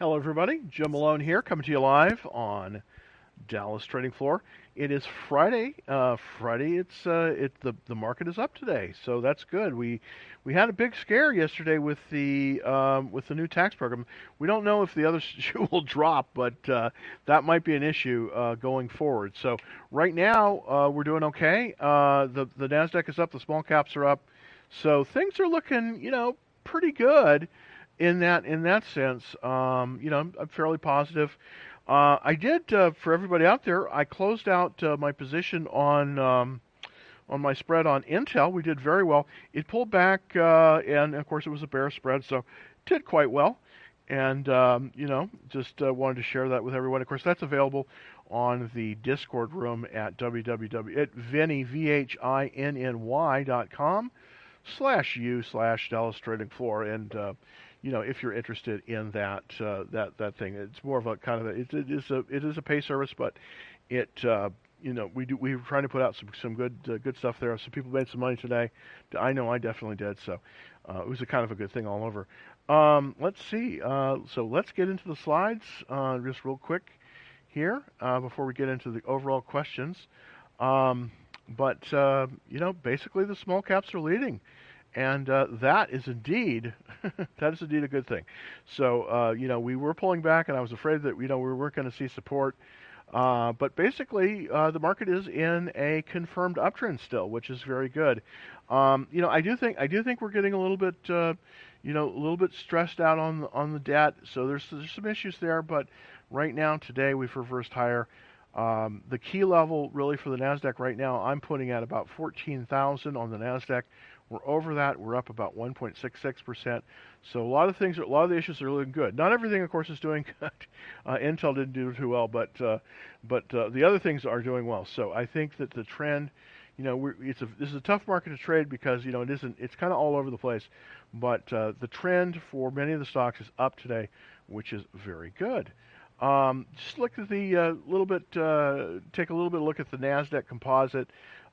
Hello, everybody. Jim Malone here, coming to you live on Dallas Trading Floor. It is Friday. Uh, Friday. It's uh, it the the market is up today, so that's good. We we had a big scare yesterday with the um, with the new tax program. We don't know if the other shoe will drop, but uh, that might be an issue uh, going forward. So right now uh, we're doing okay. Uh, the the Nasdaq is up. The small caps are up. So things are looking, you know, pretty good in that in that sense. Um, you know, I'm fairly positive. Uh, I did uh, for everybody out there. I closed out uh, my position on um, on my spread on Intel. We did very well. It pulled back, uh, and of course it was a bear spread, so did quite well. And um, you know, just uh, wanted to share that with everyone. Of course, that's available on the Discord room at www at vinny v h i n n y dot com slash u slash Dallas Trading Floor and uh, you know, if you're interested in that uh, that that thing, it's more of a kind of a, it, it is a it is a pay service, but it uh, you know we do we're trying to put out some some good uh, good stuff there. Some people made some money today. I know I definitely did. So uh, it was a kind of a good thing all over. Um, let's see. Uh, so let's get into the slides uh, just real quick here before we get into the overall questions. Um, but you know, basically the small caps are leading and uh, that is indeed that is indeed a good thing. So uh, you know we were pulling back, and I was afraid that you know we weren't going to see support. Uh, but basically, uh, the market is in a confirmed uptrend still, which is very good. Um, you know, I do think I do think we're getting a little bit, uh, you know, a little bit stressed out on on the debt. So there's there's some issues there, but right now today we've reversed higher. Um, the key level really for the Nasdaq right now, I'm putting at about 14,000 on the Nasdaq. We're over that. We're up about 1.66%. So a lot of things, a lot of the issues are looking good. Not everything, of course, is doing good. Uh, Intel didn't do too well, but uh, but uh, the other things are doing well. So I think that the trend, you know, it's a, this is a tough market to trade because you know it isn't. It's kind of all over the place. But uh, the trend for many of the stocks is up today, which is very good. Um, just look at the uh, little bit, uh, take a little bit look at the Nasdaq Composite.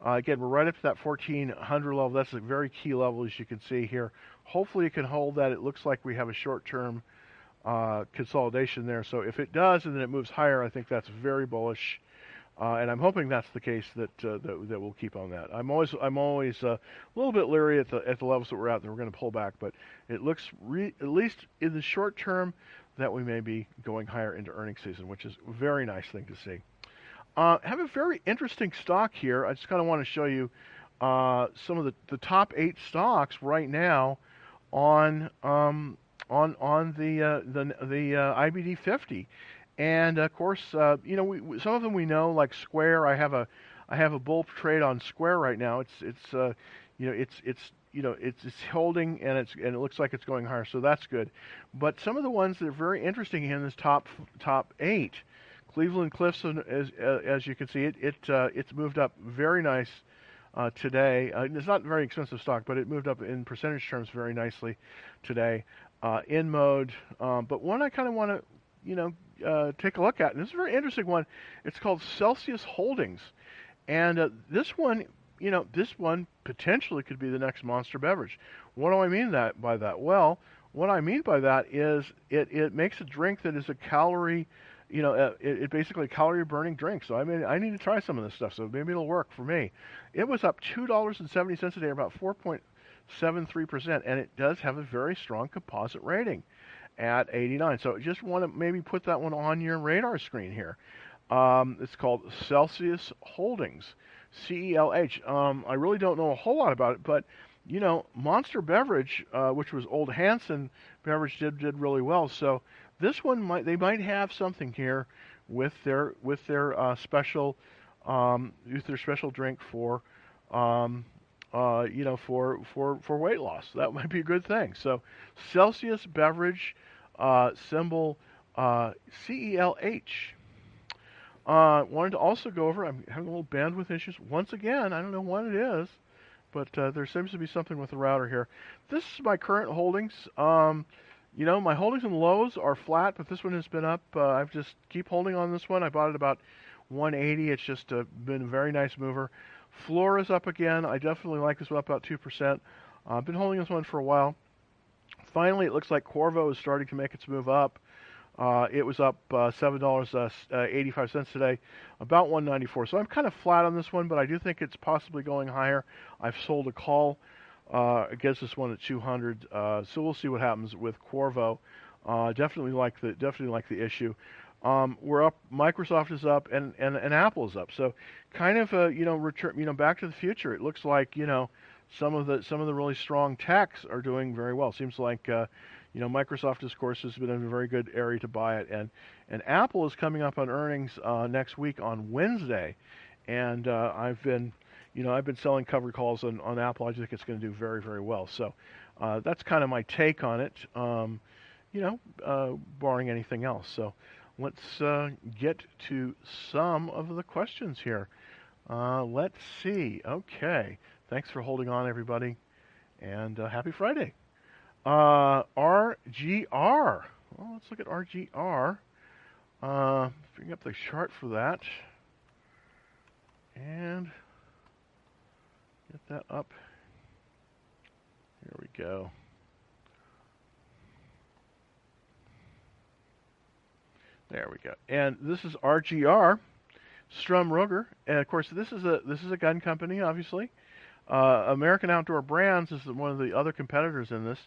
Uh, again, we're right up to that 1400 level. That's a very key level, as you can see here. Hopefully, it can hold that. It looks like we have a short-term uh, consolidation there. So if it does, and then it moves higher, I think that's very bullish. Uh, and I'm hoping that's the case that, uh, that that we'll keep on that. I'm always I'm always a little bit leery at the at the levels that we're at that we're going to pull back, but it looks re- at least in the short term that we may be going higher into earnings season, which is a very nice thing to see. Uh, have a very interesting stock here. I just kind of want to show you uh, some of the, the top eight stocks right now on um, on on the uh, the the uh, IBD 50, and of course, uh, you know, we, some of them we know, like Square. I have a I have a bull trade on Square right now. It's it's uh, you know it's it's you know it's it's holding and it's and it looks like it's going higher, so that's good. But some of the ones that are very interesting in this top top eight Cleveland Cliffs, as uh, as you can see, it it uh, it's moved up very nice uh, today. Uh, it's not very expensive stock, but it moved up in percentage terms very nicely today. Uh, InMode, um, but one I kind of want to you know uh, take a look at, and this is a very interesting one. It's called Celsius Holdings, and this one. You know, this one potentially could be the next monster beverage. What do I mean that by that? Well, what I mean by that is it, it makes a drink that is a calorie you know, uh, it, it basically calorie burning drink. So I mean, I need to try some of this stuff. So maybe it'll work for me. It was up two dollars and seventy cents a day, about four point seven three percent, and it does have a very strong composite rating at 89. So just want to maybe put that one on your radar screen here. Um, it's called Celsius Holdings, C-E-L-H. Um, I really don't know a whole lot about it, but you know, Monster Beverage, uh, which was old Hansen Beverage, did did really well. So this one might they might have something here with their with their uh, special um, with their special drink for um, uh, you know for for for weight loss. That might be a good thing. So Celsius beverage uh, symbol uh, CELH. Uh, wanted to also go over. I'm having a little bandwidth issues once again. I don't know what it is, but uh, there seems to be something with the router here. This is my current holdings. Um, you know, my holdings and lows are flat, but this one has been up. Uh, I've just keep holding on this one. I bought it about 180. It's just uh, been a very nice mover. Floor is up again. I definitely like this one up about 2%. Uh, I've been holding this one for a while. Finally, it looks like Qorvo is starting to make its move up. Uh, it was up uh, seven dollars uh, uh, eighty-five cents today, about 194. So I'm kind of flat on this one, but I do think it's possibly going higher. I've sold a call uh, against this one at 200, uh, so we'll see what happens with Qorvo. Uh, definitely like the definitely like the issue. Um, we're up. Microsoft is up, and, and, and Apple is up. So, kind of a you know return you know Back to the Future. It looks like you know some of the some of the really strong techs are doing very well. Seems like uh, you know Microsoft, of course, has been a very good area to buy it, and and Apple is coming up on earnings uh, next week on Wednesday, and uh, I've been you know I've been selling cover calls on, on Apple. I think it's going to do very very well. So uh, that's kind of my take on it. Um, you know, uh, barring anything else. So let's uh, get to some of the questions here. Uh, let's see. Okay. Thanks for holding on, everybody. And happy Friday. Uh, RGR. Well, let's look at RGR. Uh, bring up the chart for that. And get that up. Here we go. There we go. And this is RGR, Sturm Ruger, and of course this is a this is a gun company, obviously. Uh, American Outdoor Brands is one of the other competitors in this.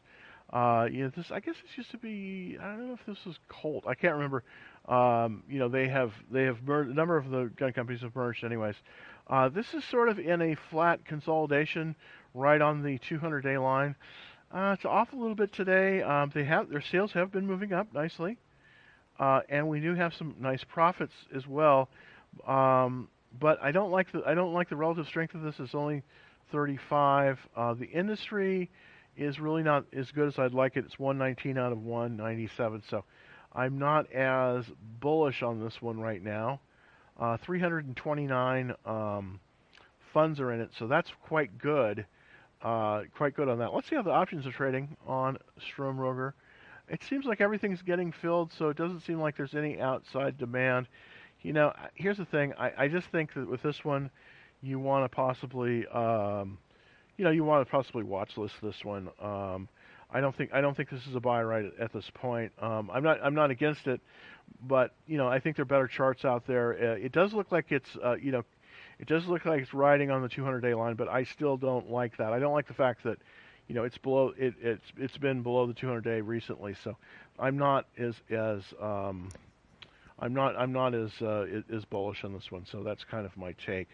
Uh, you know, this I guess this used to be I don't know if this was Colt. I can't remember. Um, you know, they have they have merged. A number of the gun companies have merged, anyways. Uh, this is sort of in a flat consolidation, right on the 200-day line. Uh, it's off a little bit today. Um, they have their sales have been moving up nicely. Uh, and we do have some nice profits as well. Um, but I don't like the I don't like the relative strength of this. It's only 35. Uh, the industry is really not as good as I'd like it. It's 119 out of 197. So I'm not as bullish on this one right now. Uh, 329 um, funds are in it, so that's quite good. Uh, quite good on that. Let's see how the options are trading on Sturm Ruger it seems like everything's getting filled, so it doesn't seem like there's any outside demand. You know, here's the thing. I, I just think that with this one, you want to possibly, um, you know, you want to possibly watch list this one. Um, I don't think I don't think this is a buy right at, at this point. Um, I'm not I'm not against it, but you know I think there are better charts out there. Uh, it does look like it's uh, you know, it does look like it's riding on the 200 day line, but I still don't like that. I don't like the fact that you know, it's below it, it's it's been below the 200 day recently. So I'm not as as um, I'm not I'm not as uh, as bullish on this one. So that's kind of my take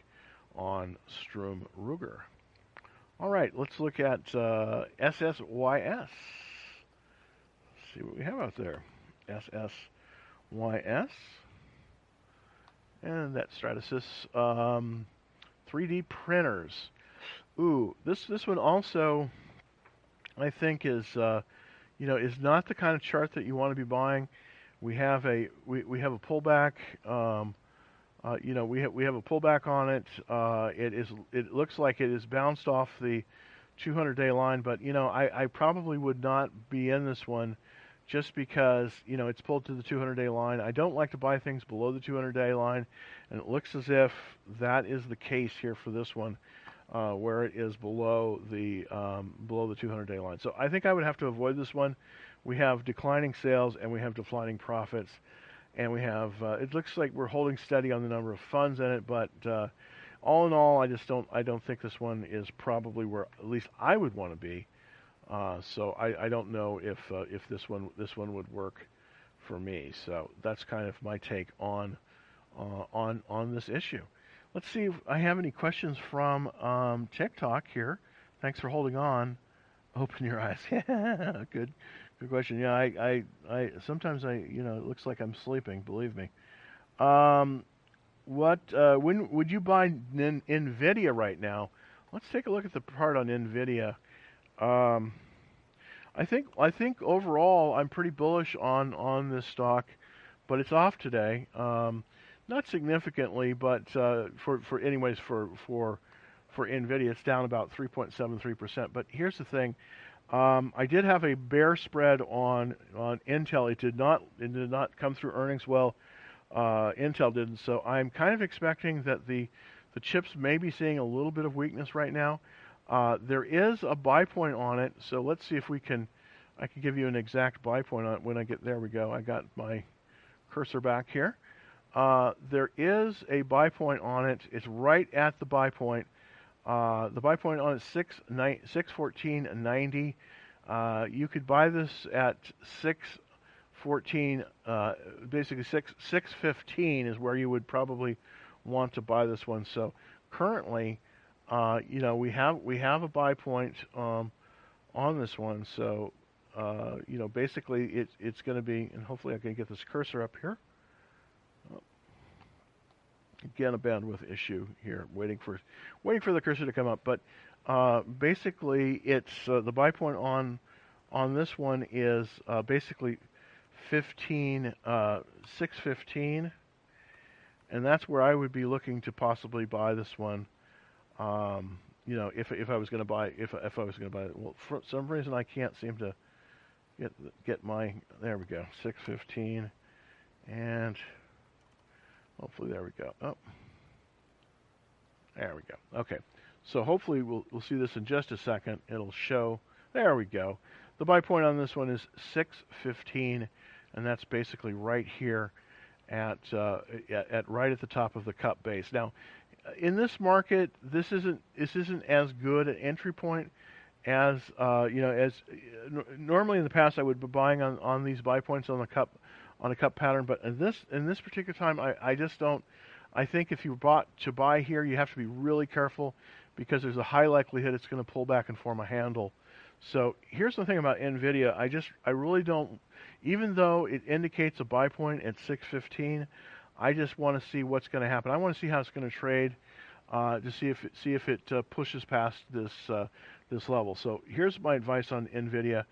on Sturm Ruger. All right, let's look at uh, SSYS. see what we have out there. SSYS. And that Stratasys um, 3D printers. Ooh, this this one also I think is uh, you know is not the kind of chart that you want to be buying. We have a we, we have a pullback. Um, uh, you know we have we have a pullback on it. Uh, it is it looks like it is bounced off the 200-day line, but you know I, I probably would not be in this one just because you know it's pulled to the 200-day line. I don't like to buy things below the 200-day line, and it looks as if that is the case here for this one uh, where it is below the um, below the 200-day line. So I think I would have to avoid this one. We have declining sales and we have declining profits, and we have uh, it looks like we're holding steady on the number of funds in it, but uh, all in all, I just don't I don't think this one is probably where at least I would want to be. Uh, so I, I don't know if uh, if this one this one would work for me. So that's kind of my take on uh, on on this issue. Let's see if I have any questions from um, TikTok here. Thanks for holding on. Open your eyes. good, good question. Yeah, I, I, I, sometimes I, you know, it looks like I'm sleeping. Believe me. Um, what? Uh, when would you buy N- Nvidia right now? Let's take a look at the part on Nvidia. Um, I think I think overall I'm pretty bullish on on this stock, but it's off today. Um, not significantly, but uh, for for anyways for for for Nvidia, it's down about 3.73 percent. But here's the thing. Um, I did have a bear spread on on Intel. It did not it did not come through earnings well. Uh, Intel didn't. So I'm kind of expecting that the the chips may be seeing a little bit of weakness right now. Uh, there is a buy point on it. So let's see if we can I can give you an exact buy point on it when I get there. We go. I got my cursor back here. Uh, there is a buy point on it. It's right at the buy point. Uh, the buy point on it six nine six fourteen ninety. Uh, you could buy this at six fourteen. Uh, basically six six fifteen is where you would probably want to buy this one. So currently, uh, you know, we have we have a buy point um, on this one. So uh, you know, basically it, it's going to be, and hopefully I can get this cursor up here. Again, a bandwidth issue here, waiting for waiting for the cursor to come up. But uh, basically, it's uh, the buy point on on this one is uh, basically 15 uh, 615, and that's where I would be looking to possibly buy this one. Um, you know, if if I was going to buy if if I was going to buy it, well, for some reason I can't seem to get get my there we go 615 and Hopefully, there we go. Oh, there we go. Okay, so hopefully we'll we'll see this in just a second. It'll show. There we go. The buy point on this one is 615, and that's basically right here at, uh, at, right at the top of the cup base. Now, in this market, this isn't this isn't as good an entry point as uh, you know as uh, normally in the past I would be buying on on these buy points on the cup on a cup pattern. But in this in this particular time, I, I just don't. I think if you bought to buy here, you have to be really careful because there's a high likelihood it's going to pull back and form a handle. So here's the thing about Nvidia. I just I really don't. Even though it indicates a buy point at 615, I just want to see what's going to happen. I want to see how it's going to trade uh, to see if it, see if it uh, pushes past this uh, this level. So here's my advice on Nvidia.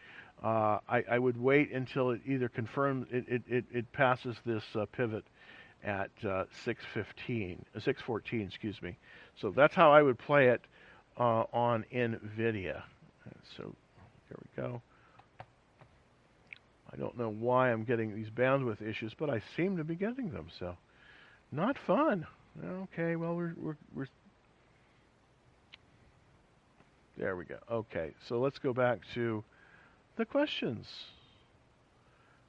Uh, I, I, would wait until it either confirms it, it, it, it passes this uh, pivot at uh, 615, uh, 614, excuse me. So that's how I would play it uh, on NVIDIA. So there we go. I don't know why I'm getting these bandwidth issues, but I seem to be getting them. So not fun. Okay, well we're we're, we're there we go. Okay, so let's go back to the questions.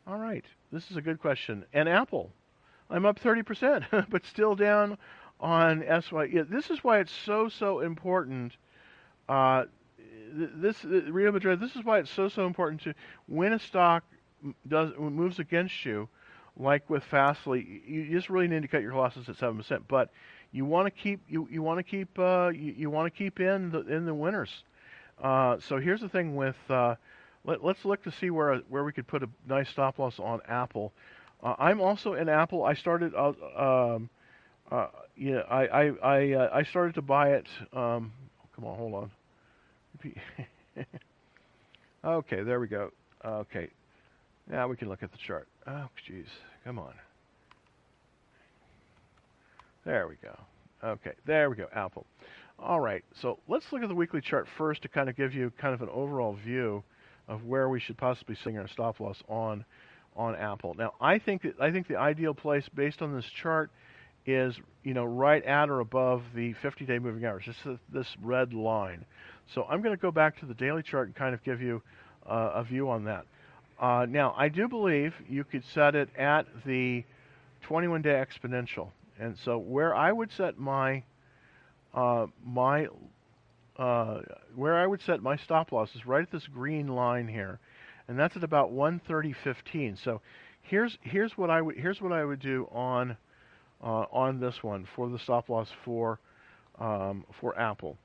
All right, this is a good question. And Apple, I'm up 30%, but still down on SY. This is why it's so so important. Uh, this uh, Real Madrid. This is why it's so so important to when a stock does moves against you, like with Fastly, you just really need to cut your losses at seven percent. But you want to keep you you want to keep uh, you, you want to keep in the in the winners. Uh, so here's the thing with uh, let, us look to see where where we could put a nice stop loss on Apple. Uh, I'm also in Apple. I started uh, um, uh, yeah, I I I, uh, I started to buy it. Um, come on, hold on. okay, there we go. Okay, now we can look at the chart. Oh, jeez, come on. There we go. Okay, there we go, Apple. All right, so let's look at the weekly chart first to kind of give you kind of an overall view of where we should possibly swing our stop loss on on Apple. Now, I think that I think the ideal place based on this chart is you know right at or above the 50-day moving average. This this red line. So I'm going to go back to the daily chart and kind of give you uh, a view on that. Uh, now, I do believe you could set it at the 21-day exponential, and so where I would set my uh, my uh, where I would set my stop loss is right at this green line here, and that's at about 130.15. So here's here's what I would here's what I would do on uh, on this one for the stop loss for um, for Apple.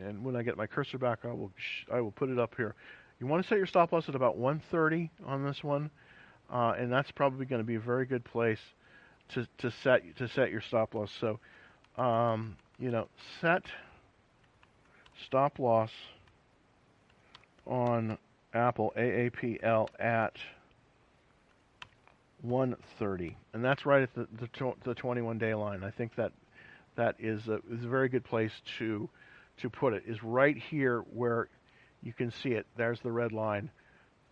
And when I get my cursor back, I will I will put it up here. You want to set your stop loss at about 130 on this one, uh, and that's probably going to be a very good place to to set to set your stop loss. So, um, you know, set stop loss on Apple AAPL at 130, and that's right at the the, the 21 day line. I think that that is a, is a very good place to to put it. Is right here where you can see it. There's the red line,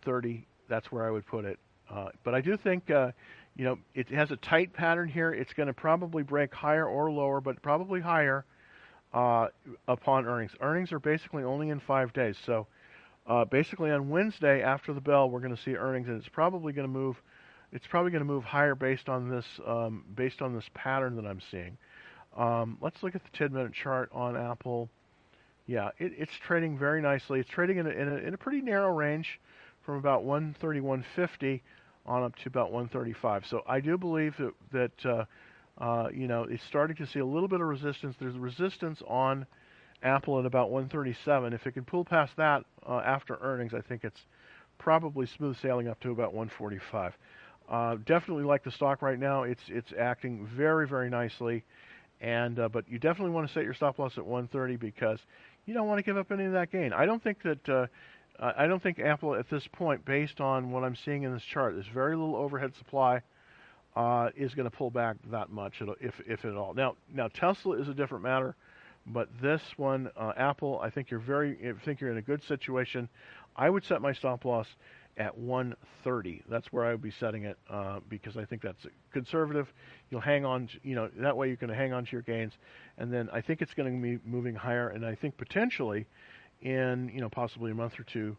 30. That's where I would put it. Uh, but I do think uh, you know it has a tight pattern here. It's going to probably break higher or lower, but probably higher uh, upon earnings. Earnings are basically only in five days, so uh, basically on Wednesday after the bell, we're going to see earnings, and it's probably going to move. It's probably going to move higher based on this um, based on this pattern that I'm seeing. Um, let's look at the 10-minute chart on Apple. Yeah, it, it's trading very nicely. It's trading in a, in a, in a pretty narrow range from about 130, 150 on up to about 135. So I do believe that, that uh, uh, you know, it's starting to see a little bit of resistance. There's resistance on Apple at about 137. If it can pull past that uh, after earnings, I think it's probably smooth sailing up to about 145. Uh, definitely like the stock right now. It's it's acting very very nicely, and uh, but you definitely want to set your stop loss at 130 because you don't want to give up any of that gain. I don't think that uh, I don't think Apple at this point, based on what I'm seeing in this chart, there's very little overhead supply. Uh, is going to pull back that much, if if at all. Now, now Tesla is a different matter. But this one, uh, Apple, I think you're very, I think you're in a good situation. I would set my stop loss at 130. That's where I would be setting it uh, because I think that's conservative. You'll hang on, to, you know, that way you can hang on to your gains, and then I think it's going to be moving higher. And I think potentially, in you know possibly a month or two,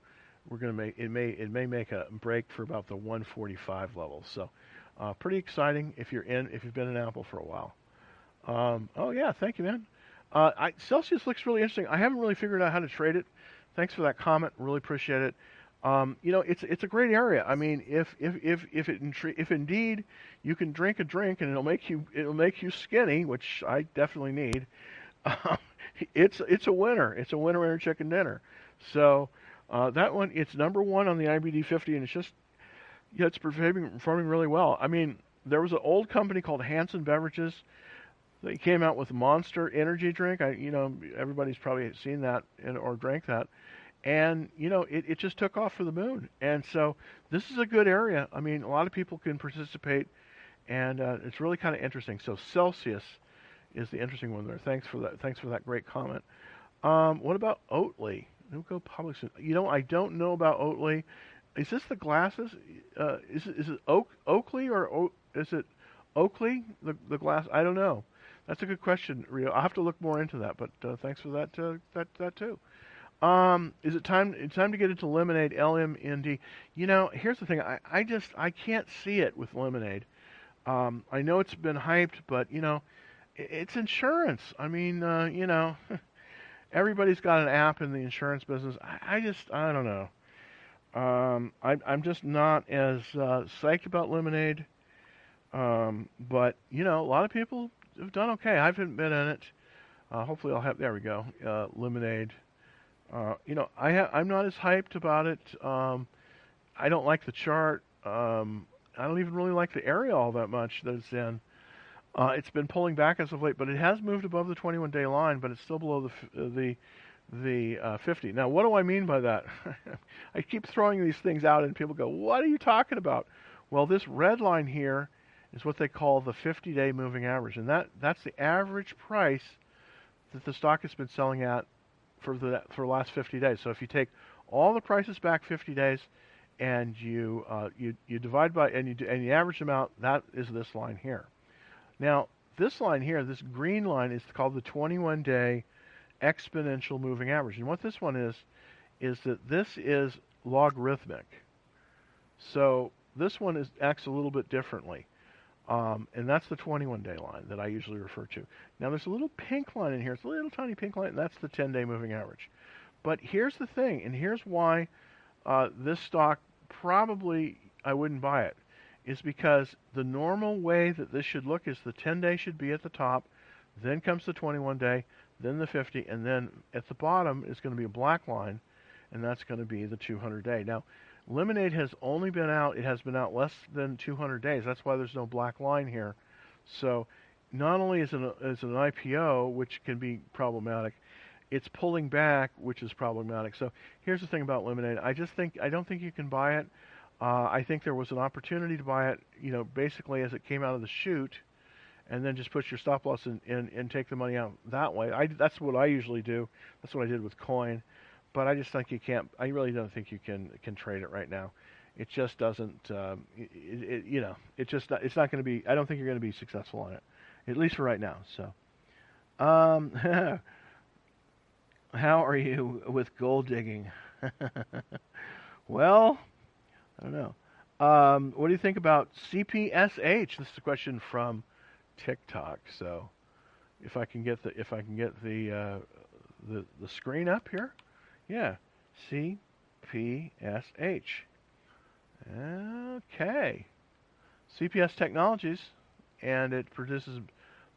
we're going to make it may it may make a break for about the 145 level. So, uh, pretty exciting if you're in if you've been in Apple for a while. Um, oh yeah, thank you, man. Uh, I, Celsius looks really interesting. I haven't really figured out how to trade it. Thanks for that comment. Really appreciate it. Um, you know, it's it's a great area. I mean, if if if if it if indeed you can drink a drink and it'll make you it'll make you skinny, which I definitely need. Uh, it's it's a winner. It's a winner winner chicken dinner. So uh, that one, it's number one on the IBD 50, and it's just yeah, it's performing performing really well. I mean, there was an old company called Hansen Beverages they came out with Monster Energy drink. I, you know, everybody's probably seen that and, or drank that, and you know, it, it just took off for the moon. And so this is a good area. I mean, a lot of people can participate, and uh, it's really kind of interesting. So Celsius is the interesting one there. Thanks for that. Thanks for that great comment. Um, what about Oatly? Nuco Public. You know, I don't know about Oatly. Is this the glasses? Uh, is is it Oak Oakley or o- is it Oakley? The the glass? I don't know. That's a good question, Rio. I'll have to look more into that, but uh, thanks for that, uh, that, that too. Um, is it time? It's time to get into lemonade. LMND. You know, here's the thing. I, I just I can't see it with lemonade. Um, I know it's been hyped, but you know, it, it's insurance. I mean, uh, you know, everybody's got an app in the insurance business. I, I just I don't know. Um, I, I'm just not as uh, psyched about lemonade. Um, but you know, a lot of people have done okay. I haven't been in it. Uh, hopefully, I'll have. There we go. Uh, Lemonade. Uh, you know, I ha- I'm not as hyped about it. Um, I don't like the chart. Um, I don't even really like the area all that much that it's in. Uh, it's been pulling back as of late, but it has moved above the 21-day line, but it's still below the uh, the the uh, 50. Now, what do I mean by that? I keep throwing these things out, and people go, "What are you talking about?" Well, this red line here is what they call the 50-day moving average, and that that's the average price that the stock has been selling at for the for the last 50 days. So if you take all the prices back 50 days and you uh, you you divide by and you do, and you average them out, that is this line here. Now this line here, this green line, is called the 21-day exponential moving average, and what this one is is that this is logarithmic. So this one is acts a little bit differently. Um, and that's the 21 day line that I usually refer to. Now there's a little pink line in here. It's a little tiny pink line, and that's the 10 day moving average. But here's the thing, and here's why uh, this stock probably I wouldn't buy it, is because the normal way that this should look is the 10 day should be at the top, then comes the 21 day, then the 50, and then at the bottom is going to be a black line, and that's going to be the 200 day. Now, Lemonade has only been out, it has been out less than 200 days. That's why there's no black line here. So not only is it, a, is it an IPO, which can be problematic, it's pulling back, which is problematic. So here's the thing about Lemonade. I just think, I don't think you can buy it. Uh, I think there was an opportunity to buy it, you know, basically as it came out of the chute, and then just put your stop loss in, in and take the money out that way. I, that's what I usually do. That's what I did with Coin but I just think you can't. I really don't think you can can trade it right now. It just doesn't. Um, it, it, you know, it just it's not going to be. I don't think you're going to be successful on it, at least for right now. So, um, how are you with gold digging? well, I don't know. Um, what do you think about CPSH? This is a question from TikTok. So, if I can get the if I can get the uh, the the screen up here, yeah, CPSH. Okay, CPS Technologies, and it produces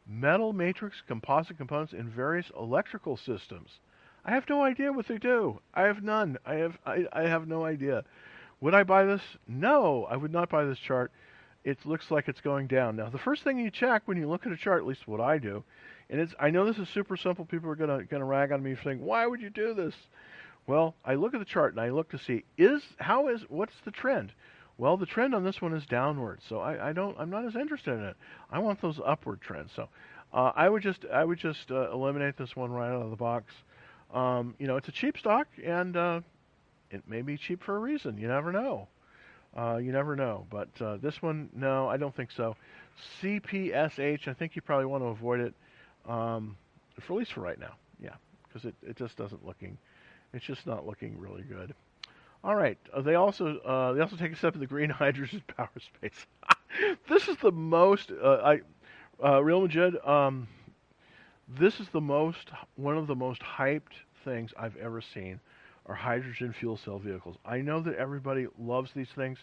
metal matrix composite components in various electrical systems. I have no idea what they do. I have none. I have I, I have no idea. Would I buy this? No, I would not buy this chart. It looks like it's going down. Now, the first thing you check when you look at a chart, at least what I do, and it's I know this is super simple. People are gonna gonna rag on me saying, "Why would you do this?" Well, I look at the chart and I look to see is how is what's the trend. Well, the trend on this one is downward, so I, I don't I'm not as interested in it. I want those upward trends. So uh, I would just I would just uh, eliminate this one right out of the box. Um, you know, it's a cheap stock, and uh, it may be cheap for a reason. You never know. Uh, you never know. But uh, this one, no, I don't think so. CPSH, I think you probably want to avoid it, um, for at least for right now. Yeah, because it, it just doesn't looking, it's just not looking really good. All right. Uh, they also uh, they also take a step in the green hydrogen power space. this is the most uh, I uh, Real Madrid. Um, this is the most one of the most hyped things I've ever seen are hydrogen fuel cell vehicles. I know that everybody loves these things,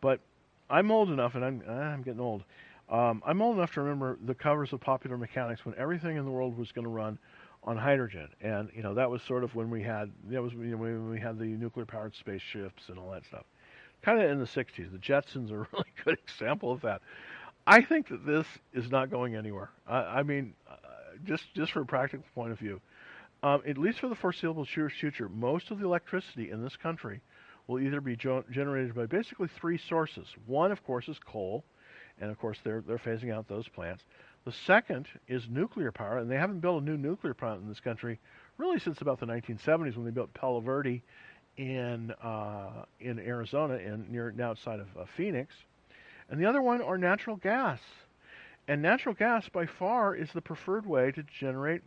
but I'm old enough, and I'm I'm getting old. Um, I'm old enough to remember the covers of Popular Mechanics when everything in the world was going to run on hydrogen, and you know that was sort of when we had that was you know, when we had the nuclear-powered spaceships and all that stuff. Kind of in the '60s, the Jetsons are a really good example of that. I think that this is not going anywhere. I, I mean, uh, just just from a practical point of view, um, at least for the foreseeable future, most of the electricity in this country will either be generated by basically three sources. One, of course, is coal, and of course they're they're phasing out those plants. The second is nuclear power, and they haven't built a new nuclear plant in this country really since about the 1970s when they built Palo Verde in uh, in Arizona and near outside of uh, Phoenix. And the other one are natural gas. And natural gas by far is the preferred way to generate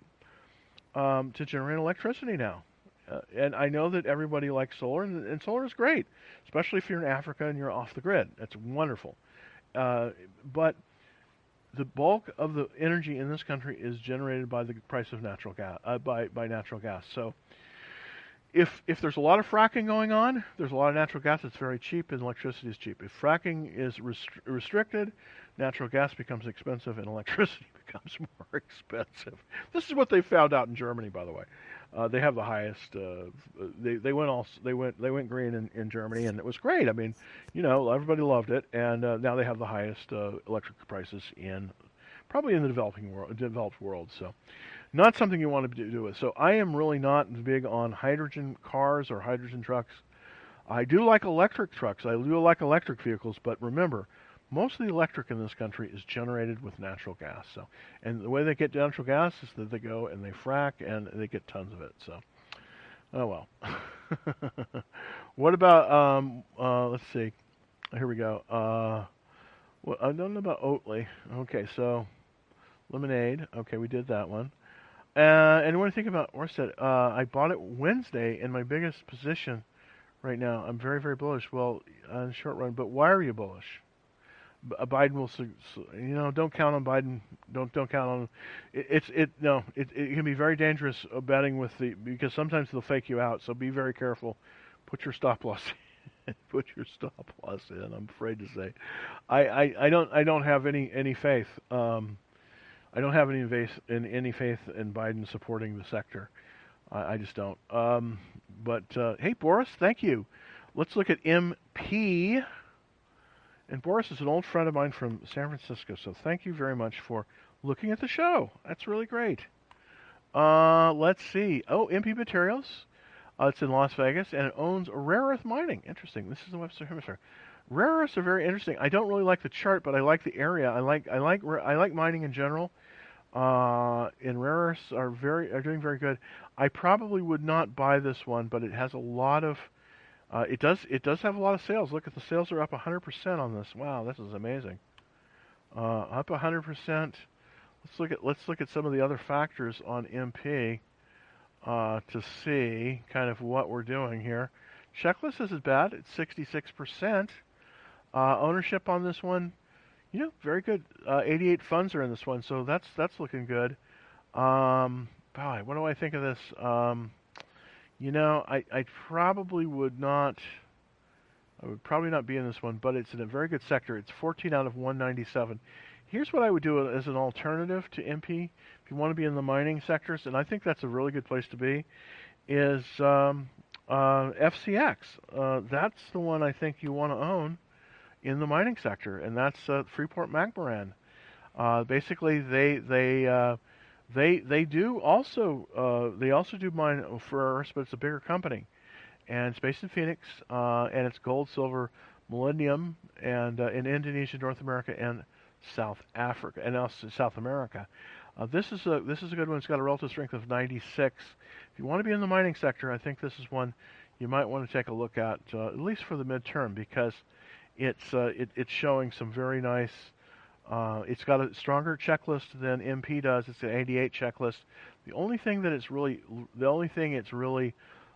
um, to generate electricity now. Uh, and I know that everybody likes solar, and, and, solar is great, especially if you're in Africa and you're off the grid. That's wonderful. Uh, but the bulk of the energy in this country is generated by the price of natural gas, uh, by by natural gas. So, if if there's a lot of fracking going on, there's a lot of natural gas that's very cheap, and electricity is cheap. If fracking is restri- restricted, natural gas becomes expensive and electricity becomes more expensive. This is what they found out in Germany, by the way. Uh, they have the highest. Uh, they they went all they went they went green in, in Germany, and it was great. I mean, you know, everybody loved it, and uh, now they have the highest uh, electric prices in probably in the developing world, developed world. So, not something you want to do with. So, I am really not big on hydrogen cars or hydrogen trucks. I do like electric trucks. I do like electric vehicles, but remember, most of the electric in this country is generated with natural gas. So, and the way they get natural gas is that they go and they frack and they get tons of it. So, oh well. what about um? Uh, let's see. Here we go. Uh, well, I don't know about Oatly. Okay, so lemonade. Okay, we did that one. Uh, and what do you think about Orsted? Uh, I bought it Wednesday in my biggest position right now. I'm very, very bullish. Well, on short run, but why are you bullish? Uh, Biden will, you know, don't count on Biden. Don't don't count on. It, it's it no. It it can be very dangerous uh, betting with the because sometimes they'll fake you out. So be very careful. Put your stop loss. Put your stop loss in. I'm afraid to say, I, I, I don't I don't have any any faith. Um, I don't have any faith in any faith in Biden supporting the sector. I, I just don't. Um, but uh, hey, Boris, thank you. Let's look at MP. And Boris is an old friend of mine from San Francisco, so thank you very much for looking at the show. That's really great. Uh, let's see. Oh, MP Materials. Uh, it's in Las Vegas, and it owns Rare Earth Mining. Interesting. This is the Western Hemisphere. Rare earths are very interesting. I don't really like the chart, but I like the area. I like I like I like mining in general. Uh, and rare earths are very are doing very good. I probably would not buy this one, but it has a lot of uh, it does it does have a lot of sales. Look at the sales are up 100% on this. Wow, this is amazing. Uh, up 100%. Let's look at let's look at some of the other factors on MP. uh, to see kind of what we're doing here. Checklist isn't bad. It's 66%. Uh, ownership on this one, you know, very good. Uh, 88 funds are in this one, so that's that's looking good. Um, boy, what do I think of this? Um, you know, I, I probably would not. I would probably not be in this one, but it's in a very good sector. It's 14 out of 197. Here's what I would do as an alternative to MP if you want to be in the mining sectors, and I think that's a really good place to be, is um, uh, FCX. Uh, that's the one I think you want to own in the mining sector, and that's uh, Freeport McMoRan. Uh, basically, they they uh, they they do also uh, they also do mine for us, but it's a bigger company, and based in Phoenix, and it's gold, silver, millennium, and in Indonesia, North America, and South Africa, and also South America. Uh, this is a this is a good one. It's got a relative strength of 96. If you want to be in the mining sector, I think this is one you might want to take a look at, uh, at least for the midterm, because it's uh, it, it's showing some very nice. Uh, it's got a stronger checklist than MP does. It's an 88 checklist. The only thing that it's really the only thing it's really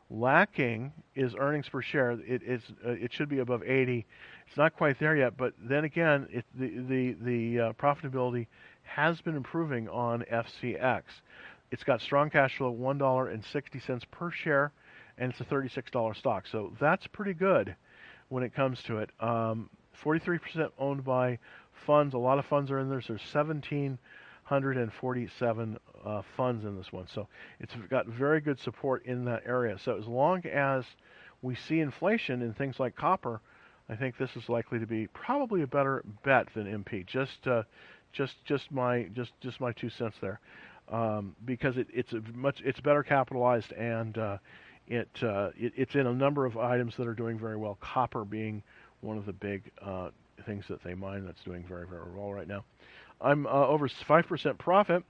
lacking is earnings per share. It is uh, it should be above 80. It's not quite there yet, but then again, it, the the the uh, profitability has been improving on FCX. It's got strong cash flow, one dollar and sixty cents per share, and it's a thirty-six dollar stock. So that's pretty good when it comes to it. Um, 43% owned by funds. A lot of funds are in there. So there's 1,747 uh, funds in this one. So it's got very good support in that area. So as long as we see inflation in things like copper, I think this is likely to be probably a better bet than MP. Just, uh, just, just my, just, just my two cents there, um, because it, it's much, it's better capitalized and uh, it, uh, it, it's in a number of items that are doing very well. Copper being one of the big uh, things that they mine that's doing very, very well right now. I'm uh, over 5% profit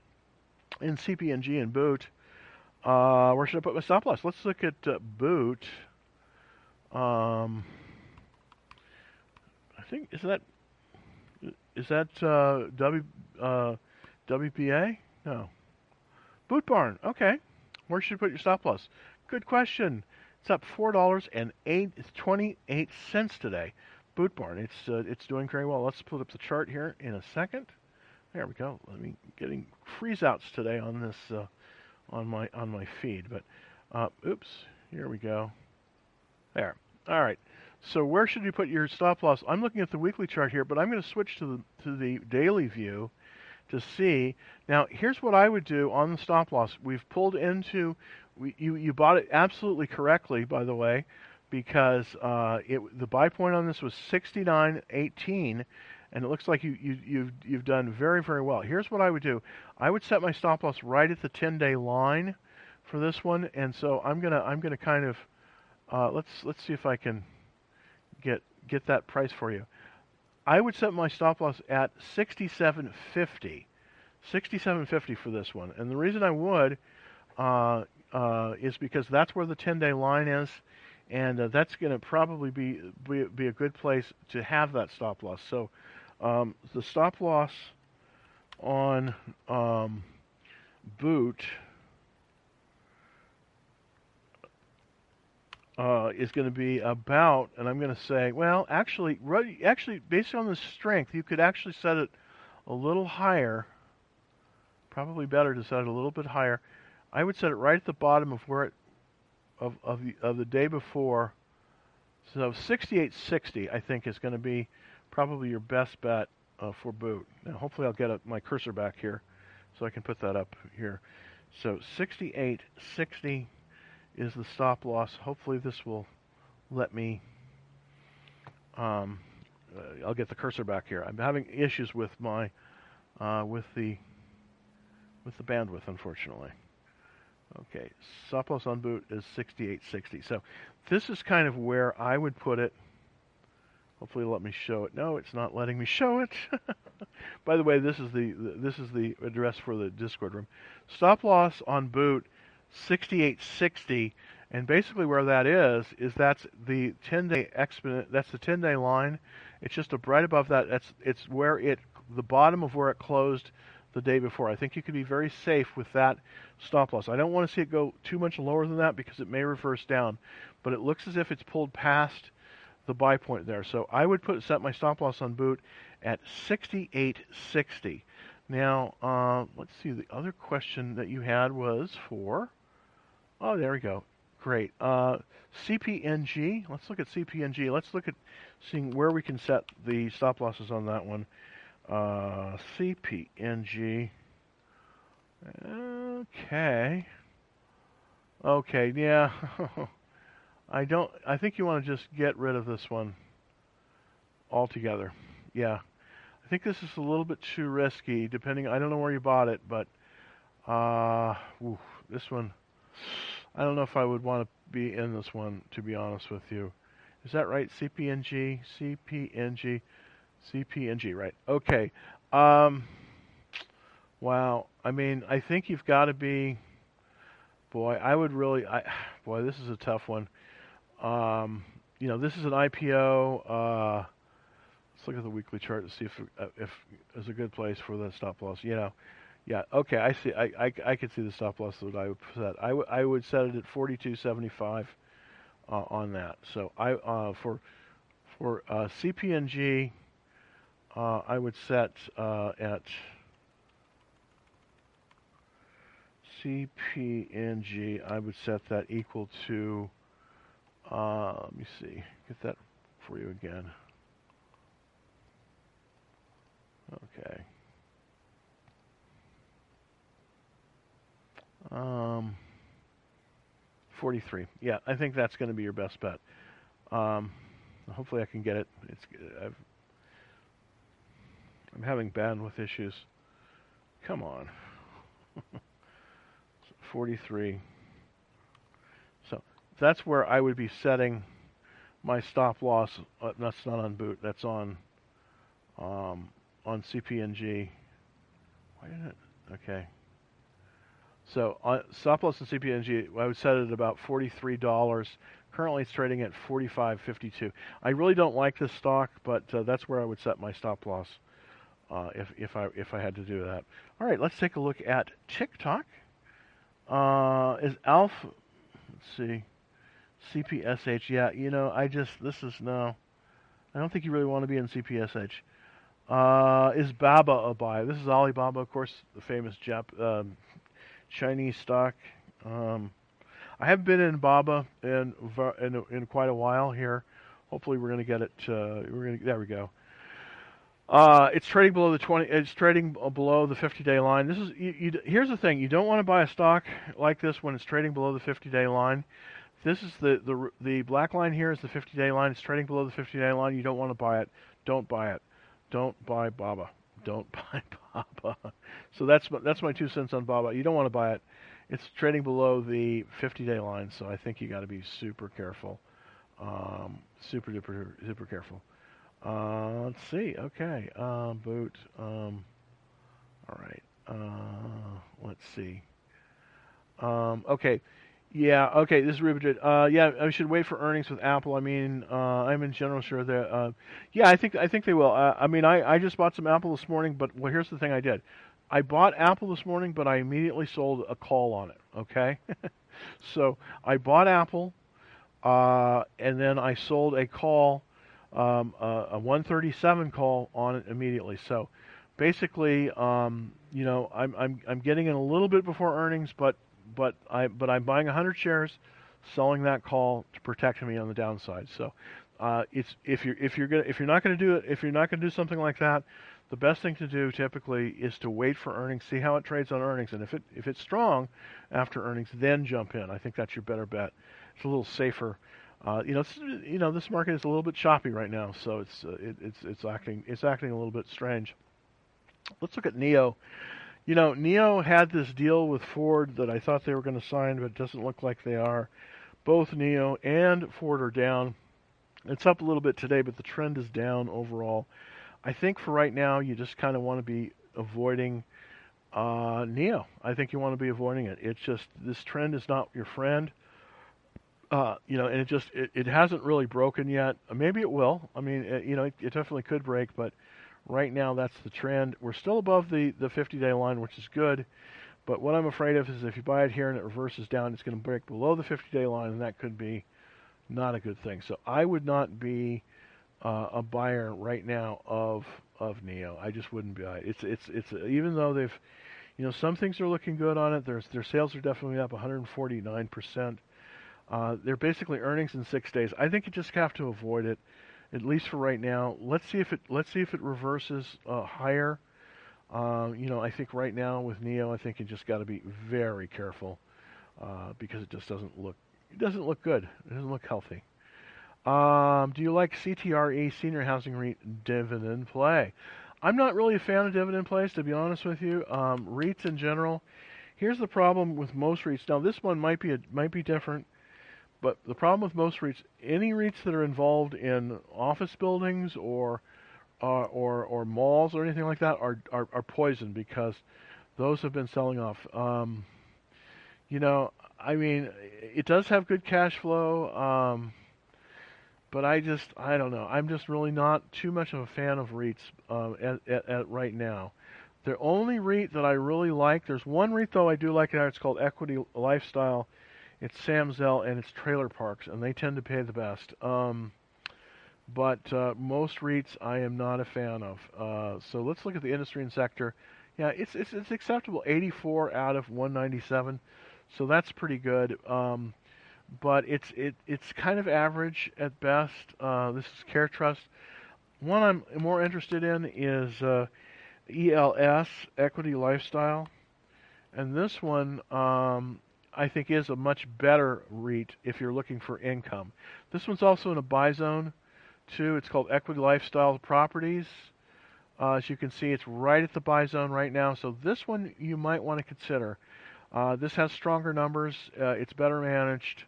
in CPNG Boot. Uh, where should I put my stop loss? Let's look at uh, Boot. Um, I think is that is that uh, W uh, WPA? No. Boot Barn. Okay. Where should you put your stop loss? Good question. It's up four dollars and eight twenty-eight cents today. Boot Barn. It's uh, it's doing very well. Let's put up the chart here in a second. There we go. Let me getting freeze outs today on this uh, on my on my feed. But uh, oops, here we go. There. All right. So where should you put your stop loss? I'm looking at the weekly chart here, but I'm going to switch to the to the daily view to see. Now, here's what I would do on the stop loss. We've pulled into we, you you bought it absolutely correctly, by the way, because uh, it the buy point on this was 69.18, and it looks like you, you you've you've done very very well. Here's what I would do: I would set my stop loss right at the 10-day line for this one, and so I'm gonna I'm gonna kind of uh, let's let's see if I can get get that price for you. I would set my stop loss at 67.50. 67.50 for this one. And the reason I would uh, uh, is because that's where the 10-day line is, and uh, that's going to probably be, be, be a good place to have that stop loss. So um, the stop loss on um, boot uh, is going to be about, and I'm going to say, well, actually, actually, based on the strength, you could actually set it a little higher. Probably better to set it a little bit higher. I would set it right at the bottom of where it of of the, of the day before. So 6860, I think, is going to be probably your best bet uh, for boot. Now, hopefully, I'll get a, my cursor back here, so I can put that up here. So 6860 is the stop loss. Hopefully, this will let me. Um, uh, I'll get the cursor back here. I'm having issues with my uh, with the with the bandwidth, unfortunately. Okay, stop loss on boot is 6860. So this is kind of where I would put it. Hopefully, let me show it. No, it's not letting me show it. By the way, this is the this is the address for the Discord room. Stop loss on boot 6860, and basically where that is is that's the 10-day exponent. That's the 10-day line. It's just a right above that. That's it's where it the bottom of where it closed the day before. I think you could be very safe with that stop loss. I don't want to see it go too much lower than that because it may reverse down, but it looks as if it's pulled past the buy point there. So I would put set my stop loss on boot at 68.60. Now, uh, let's see. The other question that you had was for. Oh, there we go. Great. Uh, CPNG. Let's look at CPNG. Let's look at seeing where we can set the stop losses on that one. Uh, CPNG. Okay. Okay. Yeah. I don't. I think you want to just get rid of this one altogether. Yeah. I think this is a little bit too risky. Depending, I don't know where you bought it, but uh, oof, this one. I don't know if I would want to be in this one, to be honest with you. Is that right? CPNG, CPNG, CPNG, right? Okay. Um, wow. I mean, I think you've got to be. Boy, I would really. I, boy, this is a tough one. Um, you know, this is an IPO. Uh, let's look at the weekly chart to see if uh, if is a good place for the stop loss. You know, yeah, okay, I see. I, I, I could see the stop loss that I would set. I, w- I would set it at 42.75 uh, on that. So I uh, for for uh, CPNG, uh, I would set uh, at CPNG. I would set that equal to. Uh, let me see. Get that for you again. Okay. Um, 43. Yeah, I think that's going to be your best bet. Um, hopefully I can get it. It's I've, I'm having bandwidth issues. Come on. 43. So that's where I would be setting my stop loss. Uh, that's not on boot. That's on um, on CPNG. Why didn't it? Okay. So on stop loss and CPNG, I would set it at about forty-three dollars. Currently, it's trading at forty-five fifty-two. I really don't like this stock, but uh, that's where I would set my stop loss uh, if if I if I had to do that. All right, let's take a look at TikTok. Uh, is Alf? Let's see. CPSH. Yeah, you know, I just this is no. I don't think you really want to be in CPSH. Uh, is Baba a buy? This is Alibaba, of course, the famous Jap, um, Chinese stock. Um, I haven't been in Baba in, in in quite a while here. Hopefully, we're going to get it. Uh, we're going there we go. Uh, it's trading below the 20. It's trading below the 50-day line. This is you, you, here's the thing. You don't want to buy a stock like this when it's trading below the 50-day line. This is the the the black line here is the 50-day line. It's trading below the 50-day line. You don't want to buy it. Don't buy it. Don't buy Baba don't buy Baba. So that's that's my two cents on Baba. You don't want to buy it. It's trading below the 50-day line, so I think you got to be super careful, um, super duper super careful. Uh, let's see. Okay, uh, boot. Um, all right. Uh, let's see. Um, okay. Yeah. Okay. This is Ruben. Uh, yeah, I should wait for earnings with Apple. I mean, uh, I'm in general sure that. Uh, yeah, I think I think they will. Uh, I mean, I, I just bought some Apple this morning, but well, here's the thing I did. I bought Apple this morning, but I immediately sold a call on it. Okay, so I bought Apple, uh, and then I sold a call, um, a 137 call on it immediately. So basically, um, you know, I'm I'm I'm getting in a little bit before earnings, but but I but I'm buying 100 shares, selling that call to protect me on the downside. So uh, it's if you're if you're gonna if you're not going to do it if you're not to do something like that, the best thing to do typically is to wait for earnings, see how it trades on earnings, and if it if it's strong after earnings, then jump in. I think that's your better bet. It's a little safer. Uh, you know, you know, this market is a little bit choppy right now, so it's uh, it, it's it's acting it's acting a little bit strange. Let's look at NIO. You know, NIO had this deal with Ford that I thought they were going to sign, but it doesn't look like they are. Both NIO and Ford are down. It's up a little bit today, but the trend is down overall. I think for right now, you just kind of want to be avoiding uh, NIO. I think you want to be avoiding it. It's just this trend is not your friend. Uh, you know, and it just it, it hasn't really broken yet. Maybe it will. I mean, it, you know, it, it definitely could break, but Right now, that's the trend. We're still above the the 50-day line, which is good. But what I'm afraid of is if you buy it here and it reverses down, it's going to break below the 50-day line, and that could be not a good thing. So I would not be uh, a buyer right now of of NIO. I just wouldn't buy it. It's it's it's even though they've, you know, some things are looking good on it. Their their sales are definitely up 149 percent. Uh, they're basically earnings in six days. I think you just have to avoid it, at least for right now. Let's see if it let's see if it reverses uh, higher. Uh, you know, I think right now with NIO, I think you just got to be very careful uh, because it just doesn't look it doesn't look good. It doesn't look healthy. Um, do you like CTRE Senior Housing REIT dividend play? I'm not really a fan of dividend plays, to be honest with you. Um, REITs in general. Here's the problem with most REITs. Now, this one might be a, might be different, but the problem with most REITs, any REITs that are involved in office buildings or uh, or or malls or anything like that are are, are poisoned because those have been selling off. Um, you know, I mean, it does have good cash flow. Um, but I just I don't know. I'm just really not too much of a fan of REITs uh, at, at, at, right now. The only REIT that I really like, there's one REIT though I do like it. It's called Equity Lifestyle. It's Sam Zell and it's trailer parks, and they tend to pay the best. Um, but uh, most REITs I am not a fan of. Uh, so let's look at the industry and sector. Yeah, it's it's, it's acceptable. 84 out of 197, so that's pretty good. Um, but it's it it's kind of average at best. Uh, this is CareTrust. One I'm more interested in is uh, ELS Equity Lifestyle, and this one um, I think is a much better REIT if you're looking for income. This one's also in a buy zone too. It's called Equity Lifestyle Properties. Uh, as you can see, it's right at the buy zone right now. So this one you might want to consider. Uh, this has stronger numbers. Uh, it's better managed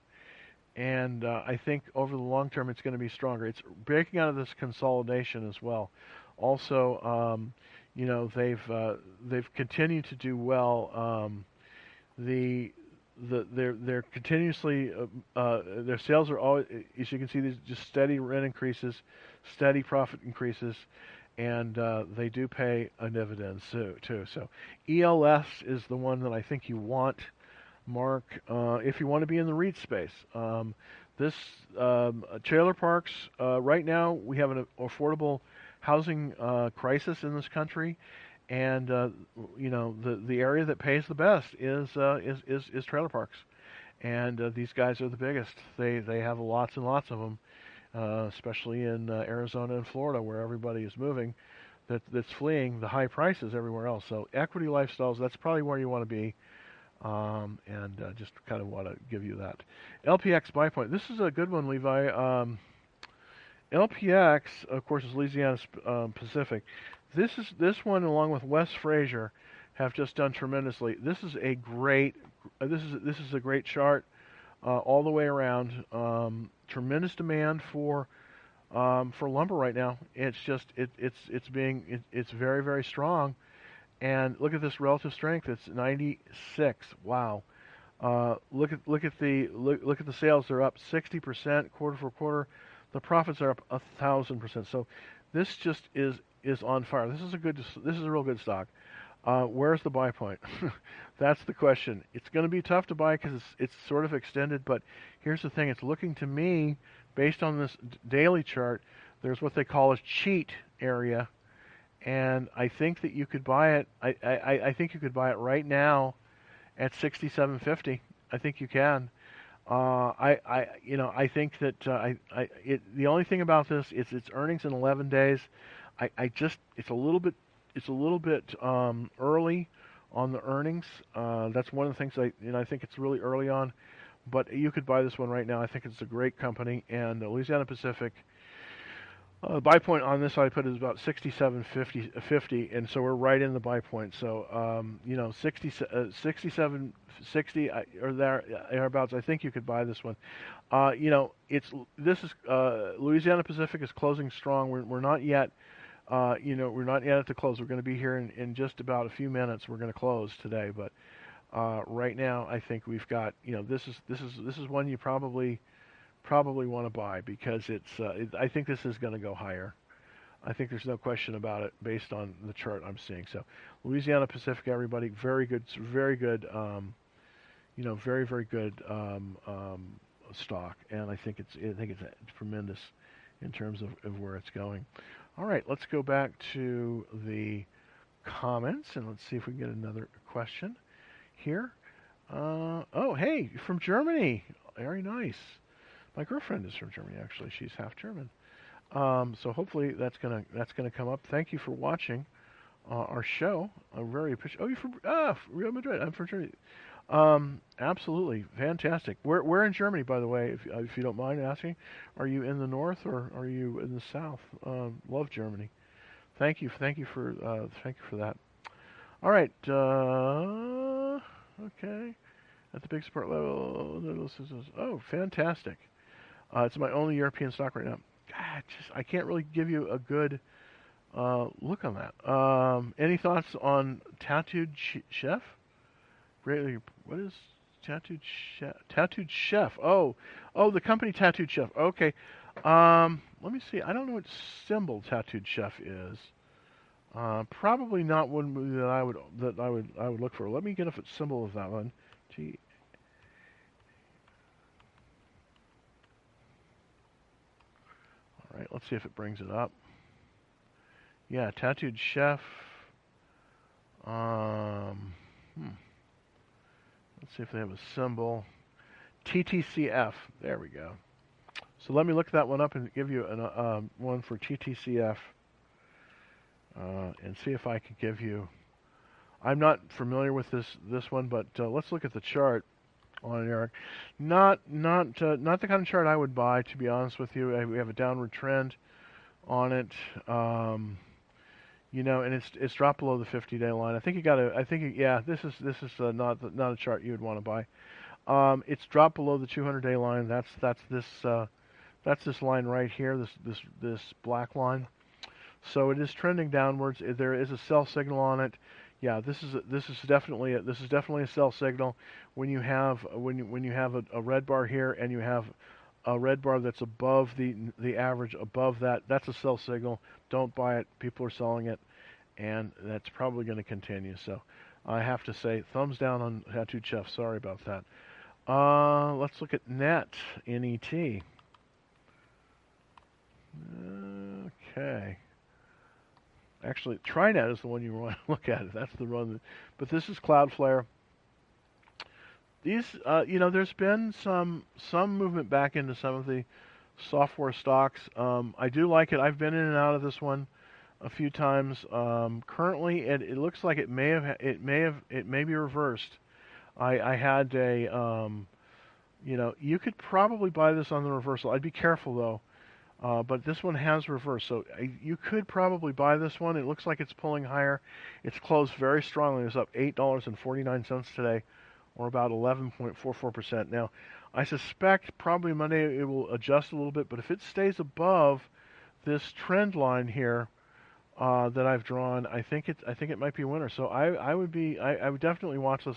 and uh, I think over the long term it's going to be stronger. It's breaking out of this consolidation as well. Also, um, you know they've uh, they've continued to do well. Um, the the they're they're continuously uh, uh, their sales are always as you can see these just steady rent increases, steady profit increases, and uh, they do pay a dividend too. Too so, ELS is the one that I think you want. Mark, uh, if you want to be in the REIT space. Um, this um, trailer parks, uh, right now we have an affordable housing uh, crisis in this country, and uh, you know the the area that pays the best is uh, is, is is trailer parks, and uh, these guys are the biggest. They they have lots and lots of them, especially in Arizona and Florida where everybody is moving. That, that's fleeing the high prices everywhere else. So equity lifestyles, that's probably where you want to be. Um, and uh, just kind of want to give you that. LPX buy point. This is a good one, Levi. Um, LPX, of course, is Louisiana um, Pacific. This is this one, along with West Fraser, have just done tremendously. This is a great. Uh, this is this is a great chart uh, all the way around. Um, tremendous demand for um, for lumber right now. It's just it, it's it's being it, it's very very strong. And look at this relative strength. It's 96. Wow. Uh, look at look at the look, look at the sales. They're up 60% quarter for quarter. The profits are up a thousand percent. So this just is is on fire. This is a good. This is a real good stock. Uh, where's the buy point? That's the question. It's going to be tough to buy because it's it's sort of extended. But here's the thing. It's looking to me, based on this daily chart, there's what they call a cheat area and I think that you could buy it. I, I, I think you could buy it right now at sixty-seven fifty. I think you can. Uh, I, I, you know, I think that uh, I, I, it, the only thing about this is its earnings in 11 days. I, I just, it's a little bit, it's a little bit um, early on the earnings. Uh, that's one of the things I, know, I think it's really early on. But you could buy this one right now. I think it's a great company, and Louisiana Pacific uh, buy point on this I put is about 67.50, 50, and so we're right in the buy point. So um, you know, 60, uh, 67, 60 or there thereabouts. I think you could buy this one. Uh, you know, it's this is uh, Louisiana Pacific is closing strong. We're we're not yet. Uh, you know, we're not yet at the close. We're going to be here in, in just about a few minutes. We're going to close today, but uh, right now I think we've got. You know, this is this is this is one you probably probably want to buy because it's. Uh, it, I think this is going to go higher. I think there's no question about it based on the chart I'm seeing. So Louisiana Pacific, everybody, very good, very good. Um, you know, very very good um, um, stock, and I think it's I think it's tremendous in terms of, of where it's going. All right, let's go back to the comments and let's see if we can get another question here. Uh, oh, hey, from Germany. Very nice. My girlfriend is from Germany, actually. She's half German. Um, so hopefully that's gonna that's gonna come up. Thank you for watching uh, our show. I'm very appreciative. Oh, you're from ah, Real Madrid. I'm from Germany. Um, absolutely fantastic. Where where in Germany, by the way, if if you don't mind asking, are you in the north or are you in the south? Um, love Germany. Thank you, thank you for uh, thank you for that. All right. Uh, okay. At the big support level, oh, fantastic. Uh, it's my only European stock right now. God, just I can't really give you a good uh, look on that. Um, any thoughts on Tattooed Chef? Greatly, what is Tattooed Chef? Tattooed Chef. Oh, oh, the company Tattooed Chef. Okay. Um, let me see. I don't know what symbol Tattooed Chef is. Uh, probably not one that I would that I would I would look for. Let me get a symbol of that one. T All right, let's see if it brings it up. Yeah, tattooed chef. Um, hmm. Let's see if they have a symbol. TTCF. There we go. So let me look that one up and give you an, uh, one for TTCF uh, and see if I can give you. I'm not familiar with this this one, but uh, let's look at the chart on Eric. Not not uh, not the kind of chart I would buy, to be honest with you. We have a downward trend on it. Um, you know, and it's it's dropped below the 50-day line. I think you got to. I think yeah, this is this is uh, not not a chart you would want to buy. Um, it's dropped below the 200-day line. That's that's this uh, that's this line right here. This this this black line. So it is trending downwards. There is a sell signal on it yeah, this is a, this is definitely a, this is definitely a sell signal. When you have when you when you have a, a red bar here and you have a red bar that's above the the average above that, that's a sell signal. Don't buy it. People are selling it, and that's probably going to continue. So I have to say thumbs down on Tattoo Chef. Sorry about that. Uh, let's look at net NET. Okay. Actually, TriNet is the one you want to look at. That's the one. That, but this is Cloudflare. These, uh, you know, there's been some some movement back into some of the software stocks. Um, I do like it. I've been in and out of this one a few times. Um, currently, it, it looks like it may have it may have it may be reversed. I, I had a, um, you know, you could probably buy this on the reversal. I'd be careful though. Uh, but this one has reversed, so you could probably buy this one. It looks like it's pulling higher. It's closed very strongly. It's up $8.49 today, or about 11.44%. Now, I suspect probably Monday it will adjust a little bit, but if it stays above this trend line here uh, that I've drawn, I think it I think it might be a winner. So I, I would be I, I would definitely watch this.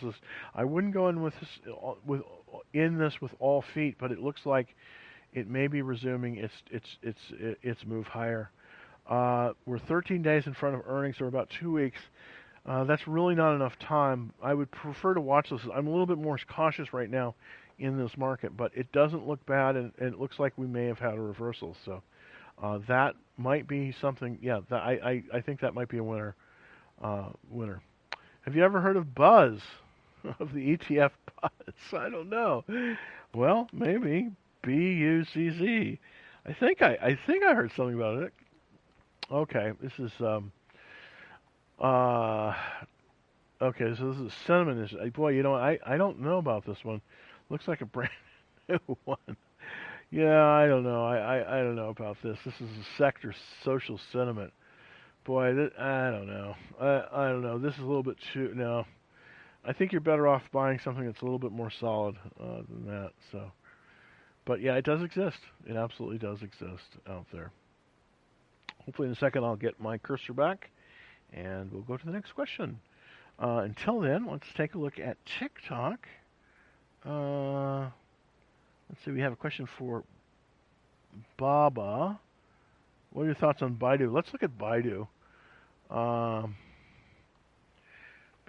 I wouldn't go in with this uh, with in this with all feet, but it looks like it may be resuming its its its its move higher. Uh, we're 13 days in front of earnings, or about two weeks. Uh, that's really not enough time. I would prefer to watch this. I'm a little bit more cautious right now in this market, but it doesn't look bad, and, and it looks like we may have had a reversal. So uh, that might be something. Yeah, I, I I think that might be a winner. Uh, winner. Have you ever heard of Buzz? Of the ETF Buzz? I don't know. Well, maybe, B U C Z. I think I I think I heard something about it. Okay, this is um uh okay, so this is cinnamon is boy, you know, I I don't know about this one. Looks like a brand new one. Yeah, I don't know. I, I, I don't know about this. This is a sector social sentiment. Boy, I don't know. I I don't know. This is a little bit too no. I think you're better off buying something that's a little bit more solid uh, than that. So. But yeah, it does exist. It absolutely does exist out there. Hopefully, in a second, I'll get my cursor back and we'll go to the next question. Uh, until then, let's take a look at TikTok. Uh, let's see, we have a question for Baba. What are your thoughts on Baidu? Let's look at Baidu. Um,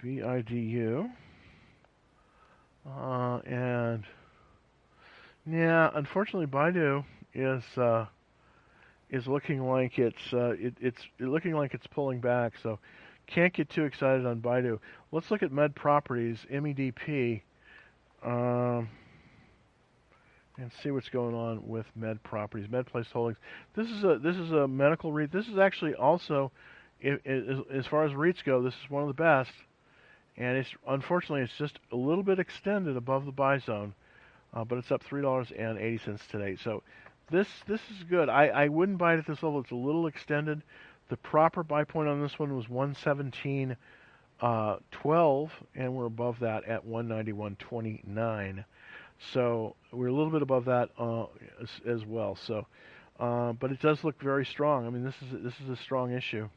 B-I-D-U. Uh, and yeah, unfortunately, Baidu is uh, is looking like it's uh, it, it's looking like it's pulling back. So can't get too excited on Baidu. Let's look at Med Properties MEDP um, and see what's going on with Med Properties, Medpace Holdings. This is a this is a medical REIT. This is actually also, it, it, as far as REITs go, this is one of the best. And it's unfortunately it's just a little bit extended above the buy zone, uh, but it's up three dollars and eighty cents today. So this this is good. I, I wouldn't buy it at this level. It's a little extended. The proper buy point on this one was 117 uh, 12, and we're above that at 191.29. So we're a little bit above that uh, as, as, well. So, uh, but it does look very strong. I mean, this is this is a strong issue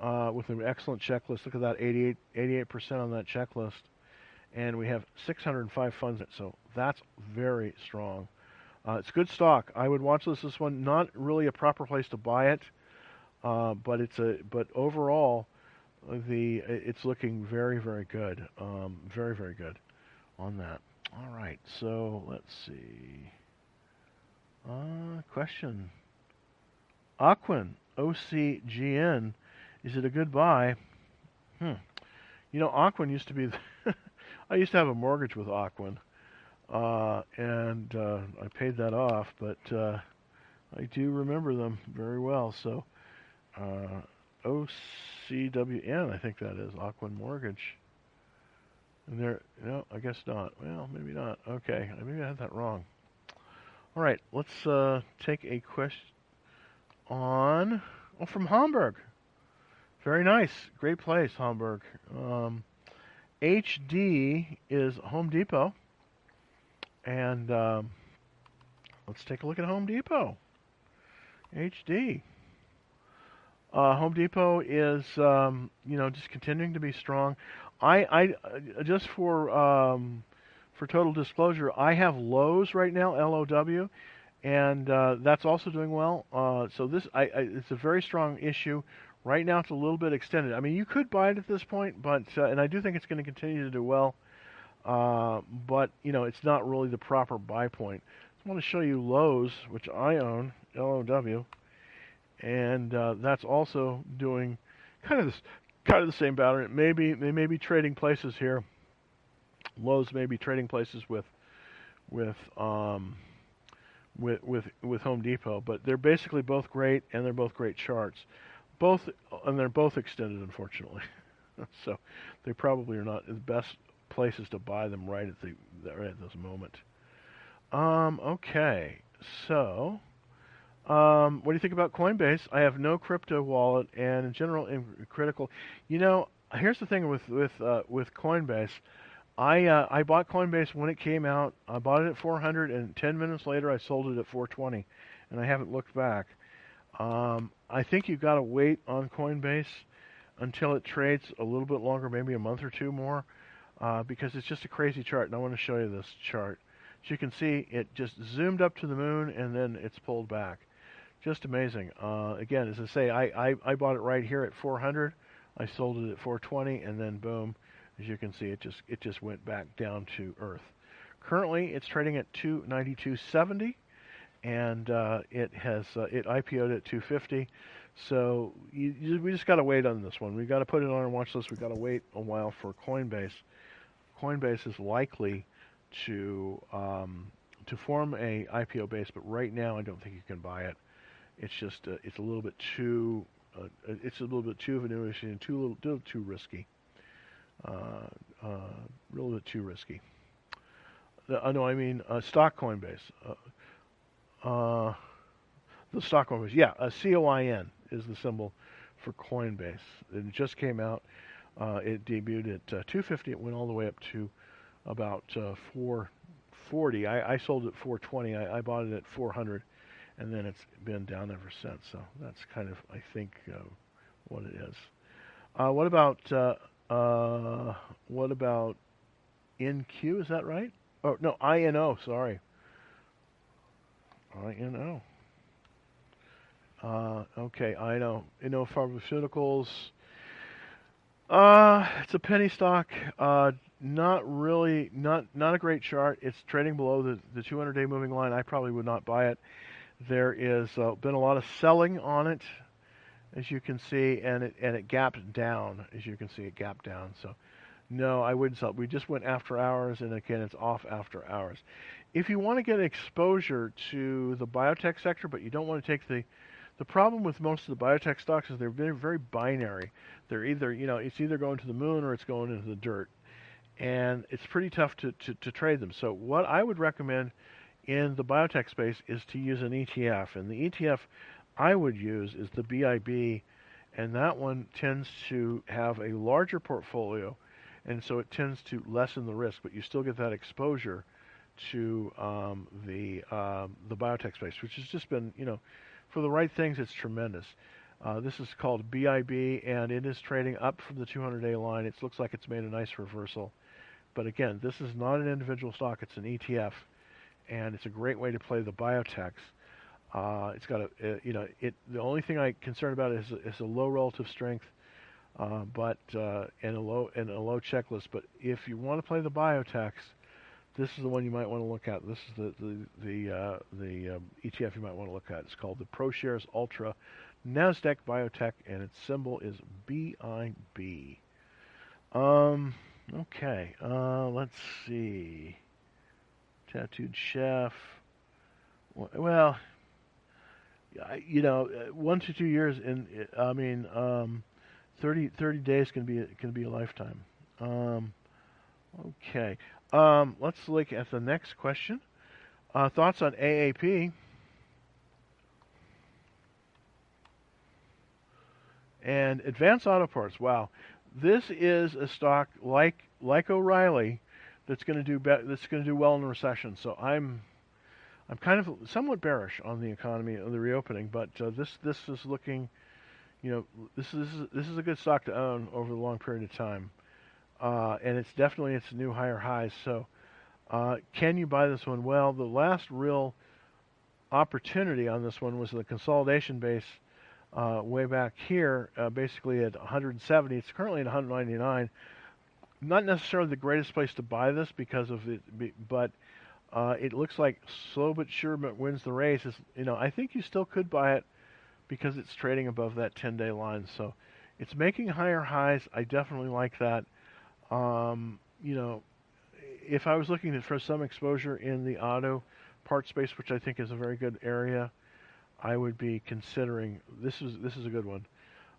uh, with an excellent checklist. Look at that, 88 percent on that checklist, and we have 605 funds. it. So that's very strong. Uh, it's good stock. I would watch this. This one, not really a proper place to buy it, uh, but it's a. But overall, the it's looking very very good. Um, very very good on that. All right. So let's see. Uh, question. Ocwen OCGN. Is it a good buy? Hmm. You know, Ocwen used to be. I used to have a mortgage with Ocwen. Uh, and uh, I paid that off, but uh, I do remember them very well. So uh, OCWN, I think that is Ocwen Mortgage. And there, no, I guess not. Well, maybe not. Okay, maybe I had that wrong. All right, let's uh, take a question on. Oh, from Hamburg. Very nice, great place, Hamburg. Um, HD is Home Depot. And um, let's take a look at Home Depot. HD. Uh, Home Depot is, um, you know, just continuing to be strong. I, I uh, just for um, for total disclosure, I have Lowe's right now, L O W, and uh, that's also doing well. Uh, so this, I, I, it's a very strong issue. Right now, it's a little bit extended. I mean, you could buy it at this point, but uh, and I do think it's going to continue to do well. Uh, but you know, it's not really the proper buy point. I want to show you Lowe's, which I own, L-O-W, and uh, that's also doing kind of this, kind of the same pattern. Maybe they may be trading places here. Lowe's may be trading places with, with, um, with with with Home Depot, but they're basically both great, and they're both great charts. Both, and they're both extended, unfortunately. so they probably are not the best places to buy them right at the right at this moment. Um, okay, so um, what do you think about Coinbase? I have no crypto wallet, and in general, in critical. You know, here's the thing with with uh, with Coinbase. I uh, I bought Coinbase when it came out. I bought it at 400, and 10 minutes later, I sold it at 420, and I haven't looked back. Um, I think you've got to wait on Coinbase until it trades a little bit longer, maybe a month or two more uh, because it's just a crazy chart, and I want to show you this chart. As you can see, it just zoomed up to the moon, and then it's pulled back. Just amazing. Uh, again, as I say, I, I, I bought it right here at 400. I sold it at 420, and then boom, as you can see, it just it just went back down to earth. Currently, it's trading at 292.70, and uh, it has uh, it IPO'd at 250. So you, you, we just got to wait on this one. We got to put it on our watch list. We got to wait a while for Coinbase. Coinbase is likely to um, to form a IPO base, but right now I don't think you can buy it. It's just uh, it's a little bit too uh, it's a little bit too innovation and too little, little too risky. Uh, uh, a little bit too risky. Uh, no, I mean uh, stock Coinbase. Uh, uh, the stock Coinbase, yeah, a COIN is the symbol for Coinbase. It just came out. Uh, it debuted at uh, 250. It went all the way up to about uh, 440. I, I, sold it at 420. I, I, bought it at 400, and then it's been down ever since. So that's kind of, I think, uh, what it is. Uh, what about uh, what about NQ? Is that right? Oh no, INO. Sorry, INO. Okay, I know. Inno Pharmaceuticals. Uh, it's a penny stock. Uh, not really, not not a great chart. It's trading below the the 200-day moving line. I probably would not buy it. There is uh, been a lot of selling on it, as you can see, and it and it gapped down. As you can see, it gapped down. So, no, I wouldn't sell. We just went after hours, and again, it's off after hours. If you want to get exposure to the biotech sector, but you don't want to take the the problem with most of the biotech stocks is they're very, very binary. They're either, you know, it's either going to the moon or it's going into the dirt. And it's pretty tough to, to, to trade them. So what I would recommend in the biotech space is to use an ETF. And the ETF I would use is the BIB, and that one tends to have a larger portfolio, and so it tends to lessen the risk, but you still get that exposure to um, the um, the biotech space, which has just been, you know, for the right things, it's tremendous. Uh, this is called BIB, and it is trading up from the 200-day line. It looks like it's made a nice reversal. But again, this is not an individual stock; it's an ETF, and it's a great way to play the biotechs. Uh, it's got a, a, you know, it. The only thing I'm concerned about is is a low relative strength, uh, but uh, and a low and a low checklist. But if you want to play the biotechs, this is the one you might want to look at. This is the the the, uh, the um, ETF you might want to look at. It's called the ProShares Ultra Nasdaq Biotech, and its symbol is BIB. Um, okay, uh, let's see. Tattooed chef. Well, you know, uh, one to two years in. I mean, um, 30, 30 days can be can be a lifetime. Um, okay. Um, let's look at the next question. Uh, thoughts on AAP? And Advanced Auto Parts. Wow, this is a stock like like O'Reilly that's going to do be- that's going to do well in a recession. So I'm I'm kind of somewhat bearish on the economy and the reopening, but uh, this this is looking, you know, this is this is a good stock to own over a long period of time uh, and it's definitely its new higher highs. So, uh, can you buy this one? Well, the last real opportunity on this one was the consolidation base uh, way back here, uh, basically at 170. It's currently at 199. Not necessarily the greatest place to buy this because of it, but uh, it looks like slow but sure wins the race. Is you know I think you still could buy it because it's trading above that 10-day line. So it's making higher highs. I definitely like that. Um, you know, if I was looking for some exposure in the auto part space, which I think is a very good area, I would be considering this is this is a good one.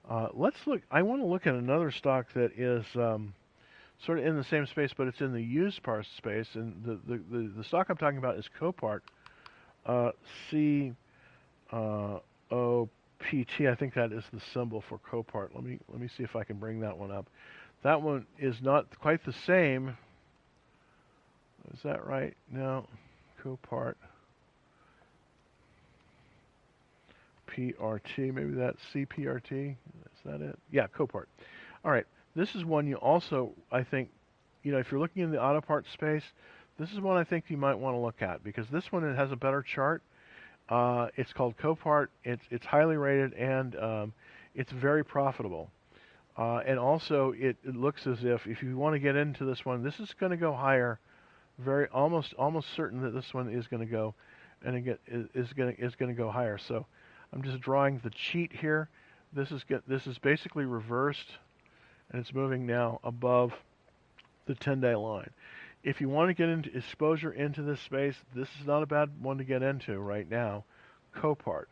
Uh, let's look. I want to look at another stock that is um, sort of in the same space, but it's in the used parts space. And the the, the, the stock I'm talking about is Copart, uh, C uh, O P T. I think that is the symbol for Copart. Let me let me see if I can bring that one up. That one is not quite the same. Is that right? No. Copart. PRT. Maybe that's CPRT. Is that it? Yeah, Copart. All right. This is one you also, I think, you know, if you're looking in the auto parts space, this is one I think you might want to look at because this one it has a better chart. Uh, it's called Copart. It's it's highly rated and um, it's very profitable. Uh, and also, it, it, looks as if if you want to get into this one, this is going to go higher. Very almost almost certain that this one is going to go, and again is going is going to go higher. So I'm just drawing the cheat here. This is get this is basically reversed, and it's moving now above the 10-day line. If you want to get into exposure into this space, this is not a bad one to get into right now. Copart,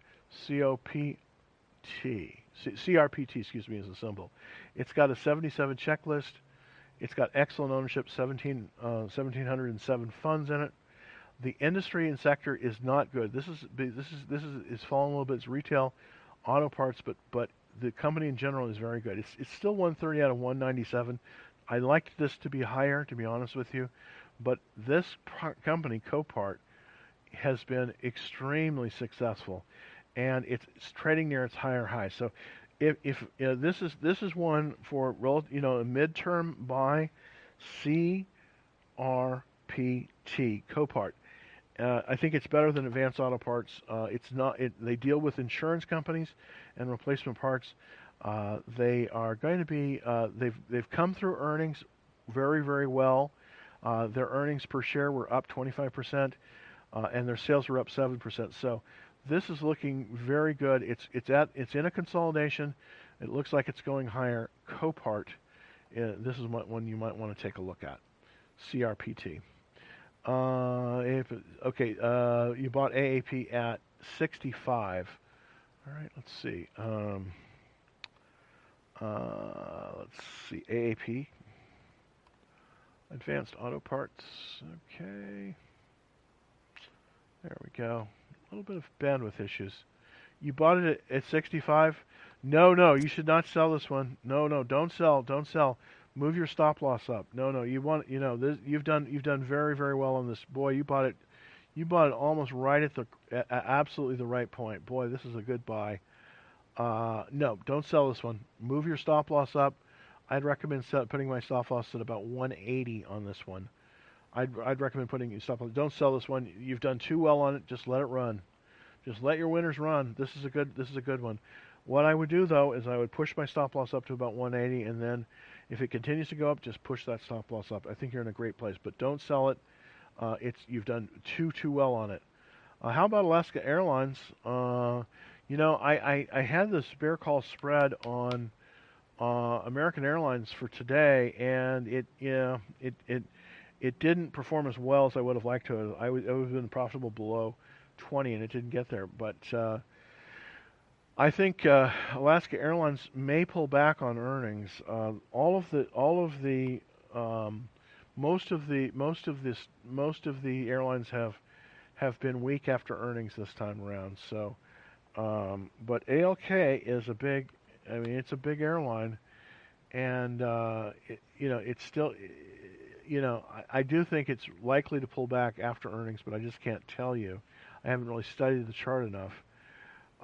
C-O-P-T. CRPT, excuse me, is the symbol. It's got a 77 checklist. It's got excellent ownership, 17, uh, 1,707 funds in it. The industry and sector is not good. This is this is this is is falling a little bit. It's retail, auto parts, but but the company in general is very good. It's it's still 130 out of 197. I like this to be higher, to be honest with you, but this company, Copart, has been extremely successful and it's, trading near its higher high. So if, if know, this is this is one for you know a midterm buy, CRPT Copart. Uh, I think it's better than Advance Auto Parts. Uh, it's not. It, they deal with insurance companies and replacement parts. Uh, they are going to be. Uh, they've they've come through earnings very very well. Uh, their earnings per share were up 25%, uh, and their sales were up 7%. So this is looking very good. It's it's at it's in a consolidation. It looks like it's going higher. Copart. this is one you might want to take a look at. CRPT. Uh, if, okay, uh, you bought AAP at 65. All right, let's see. Um, uh, let's see, AAP. Advanced Auto Parts. Okay. There we go. A little bit of bandwidth issues. You bought it at, at 65? No, no, you should not sell this one. No, no, don't sell, don't sell move your stop loss up. No, no, you want you know this. You've done you've done very very well on this. Boy, you bought it. You bought it almost right at the at absolutely the right point. Boy, this is a good buy. Uh, no, don't sell this one. Move your stop loss up. I'd recommend putting my stop loss at about 180 on this one. I'd I'd recommend putting stop loss. Don't sell this one. You've done too well on it. Just let it run. Just let your winners run. This is a good this is a good one. What I would do though is I would push my stop loss up to about 180 and then if it continues to go up, just push that stop loss up. I think you're in a great place, but don't sell it. Uh, it's you've done too too well on it. Uh, how about Alaska Airlines? Uh, you know, I, I, I had this bear call spread on uh, American Airlines for today, and it yeah it it it didn't perform as well as I would have liked to. I would, it would have been profitable below 20, and it didn't get there. But uh, I think uh, Alaska Airlines may pull back on earnings. Uh, all of the all of the um, most of the most of this most of the airlines have have been weak after earnings this time around. So, um, but ALK is a big. I mean, it's a big airline, and uh, it, you know, it's still. You know, I, I do think it's likely to pull back after earnings, but I just can't tell you. I haven't really studied the chart enough.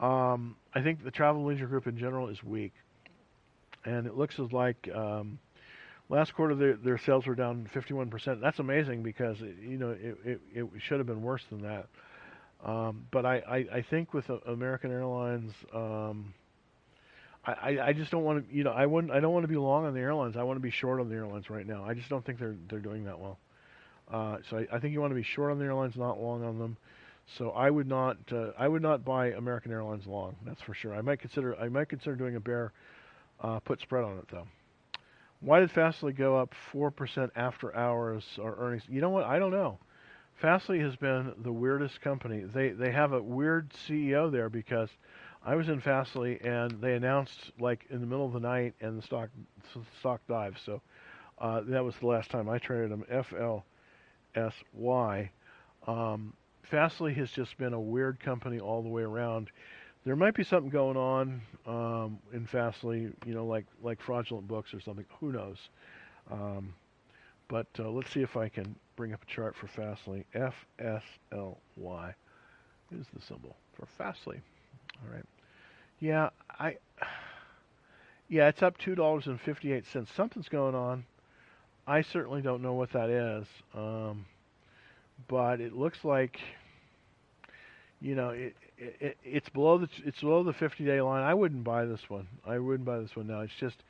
Um, I think the travel leisure group in general is weak, and it looks as like um, last quarter their, their sales were down 51%. That's amazing because it, you know it, it, it should have been worse than that. Um, but I, I, I, think with American Airlines, um, I, I just don't want to you know I wouldn't I don't want to be long on the airlines. I want to be short on the airlines right now. I just don't think they're they're doing that well. Uh, so I, I think you want to be short on the airlines, not long on them. So I would not uh, I would not buy American Airlines long. That's for sure. I might consider I might consider doing a bear uh, put spread on it though. Why did Fastly go up four percent after hours or earnings? You know what? I don't know. Fastly has been the weirdest company. They they have a weird CEO there because I was in Fastly and they announced like in the middle of the night and the stock stock dives. So uh, that was the last time I traded them. F L S Y. Um, Fastly has just been a weird company all the way around. There might be something going on um, in Fastly, you know, like like fraudulent books or something. Who knows? Um, but uh, let's see if I can bring up a chart for Fastly. F S L Y is the symbol for Fastly. All right. Yeah, I. Yeah, it's up two dollars and fifty-eight cents. Something's going on. I certainly don't know what that is. Um, but it looks like you know it, it it's below the it's below the 50 day line. I wouldn't buy this one. I wouldn't buy this one now. It's just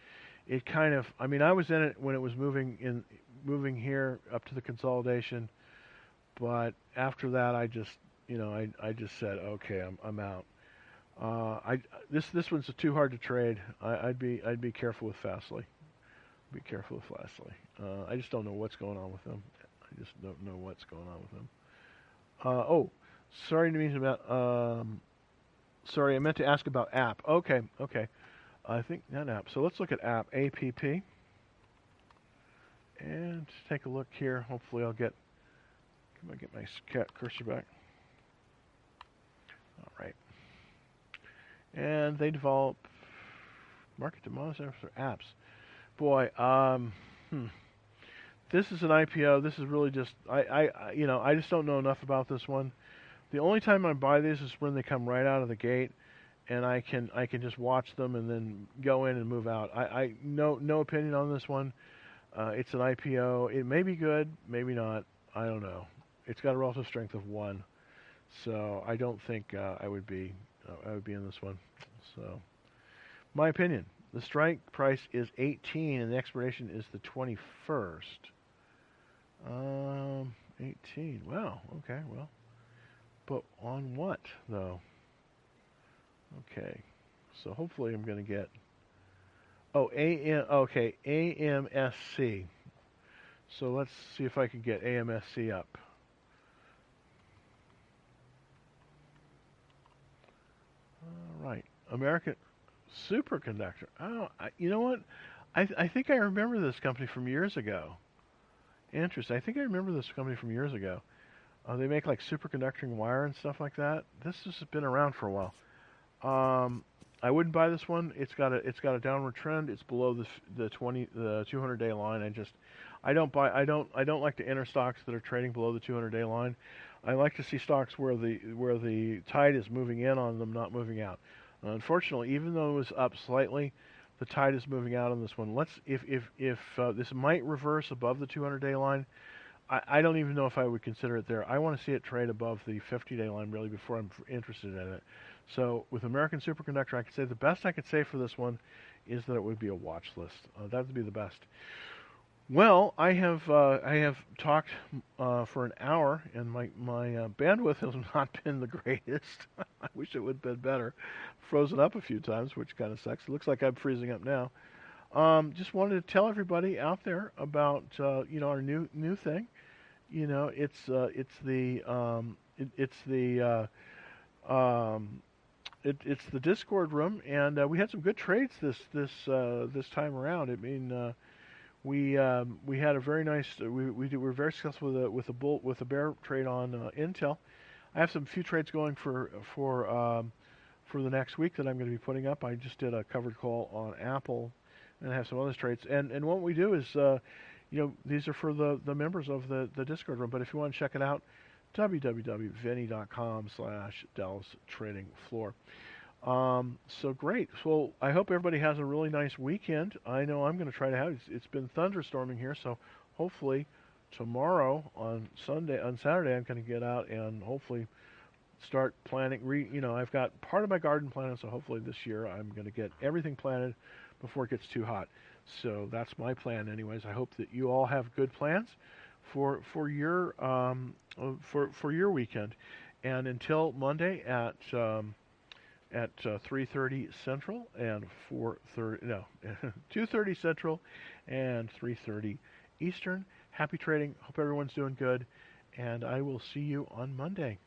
it kind of I mean I was in it when it was moving in moving here up to the consolidation, but after that I just you know I I just said okay I'm I'm out. Uh, I this this one's too hard to trade. I, would be I'd be careful with Fastly. Be careful with Fastly. Uh, I just don't know what's going on with them. I just don't know what's going on with them. Uh, oh, sorry to mean about. Um, sorry, I meant to ask about app. Okay, okay. I think that app. So let's look at app app, and take a look here. Hopefully, I'll get. Can I get my cursor back? All right. And they develop market to monitor apps. Boy, um, hmm this is an IPO. This is really just I, I you know I just don't know enough about this one. The only time I buy these is when they come right out of the gate, and I can I can just watch them and then go in and move out. I, I no no opinion on this one. Uh, it's an IPO. It may be good, maybe not. I don't know. it's got a relative strength of one. So I don't think uh, I would be I would be in this one. So my opinion, the strike price is 18 and the expiration is the 21st. Um, 18. Wow. Okay. Well, but on what though? Okay. So hopefully I'm going to get. Oh, AM. Okay, AMSC. So let's see if I can get AMSC up. Right, American Superconductor. Oh, I, you know what? I I think I remember this company from years ago. Interesting. I think I remember this company from years ago. Uh, they make like superconducting wire and stuff like that. This has been around for a while. Um, I wouldn't buy this one. It's got a it's got a downward trend. It's below the the 20 the 200 day line. I just I don't buy I don't I don't like to enter stocks that are trading below the 200 day line. I like to see stocks where the where the tide is moving in on them, not moving out. Unfortunately, even though it was up slightly, the tide is moving out on this one. Let's if if if uh, this might reverse above the 200 day line. I, I don't even know if I would consider it there. I want to see it trade above the 50 day line really before I'm interested in it. So with American Superconductor, I could say the best I could say for this one is that it would be a watch list. Uh, that would be the best. Well, I have uh, I have talked uh, for an hour, and my my uh, bandwidth has not been the greatest. I wish it would have been better. Frozen up a few times, which kind of sucks. It looks like I'm freezing up now. Um, just wanted to tell everybody out there about uh, you know our new new thing. You know, it's uh, it's the um, it, it's the uh, um, it, it's the Discord room, and we had some good trades this this this time around. I mean, we um, we had a very nice uh, we we, we were very successful with a with a bull with a bear trade on uh, Intel. I have some few trades going for for um, for the next week that I'm going to be putting up. I just did a covered call on Apple, and I have some other trades. And and what we do is, uh, you know, these are for the the members of the the Discord room. But if you want to check it out www.vinny.com slash Dallas Trading Floor. Um, so great. So I hope everybody has a really nice weekend. I know I'm going to try to have. It's, it's been thunderstorming here, so hopefully tomorrow on Sunday on Saturday I'm going to get out and hopefully start planting. Re, you know, I've got part of my garden planted, so hopefully this year I'm going to get everything planted before it gets too hot. So that's my plan, anyways. I hope that you all have good plans for for your um, uh, for for your weekend. And until Monday at um, at uh, 3:30 Central and 4:30 no 2:30 Central and 3:30 Eastern. Happy trading. Hope everyone's doing good, and I will see you on Monday.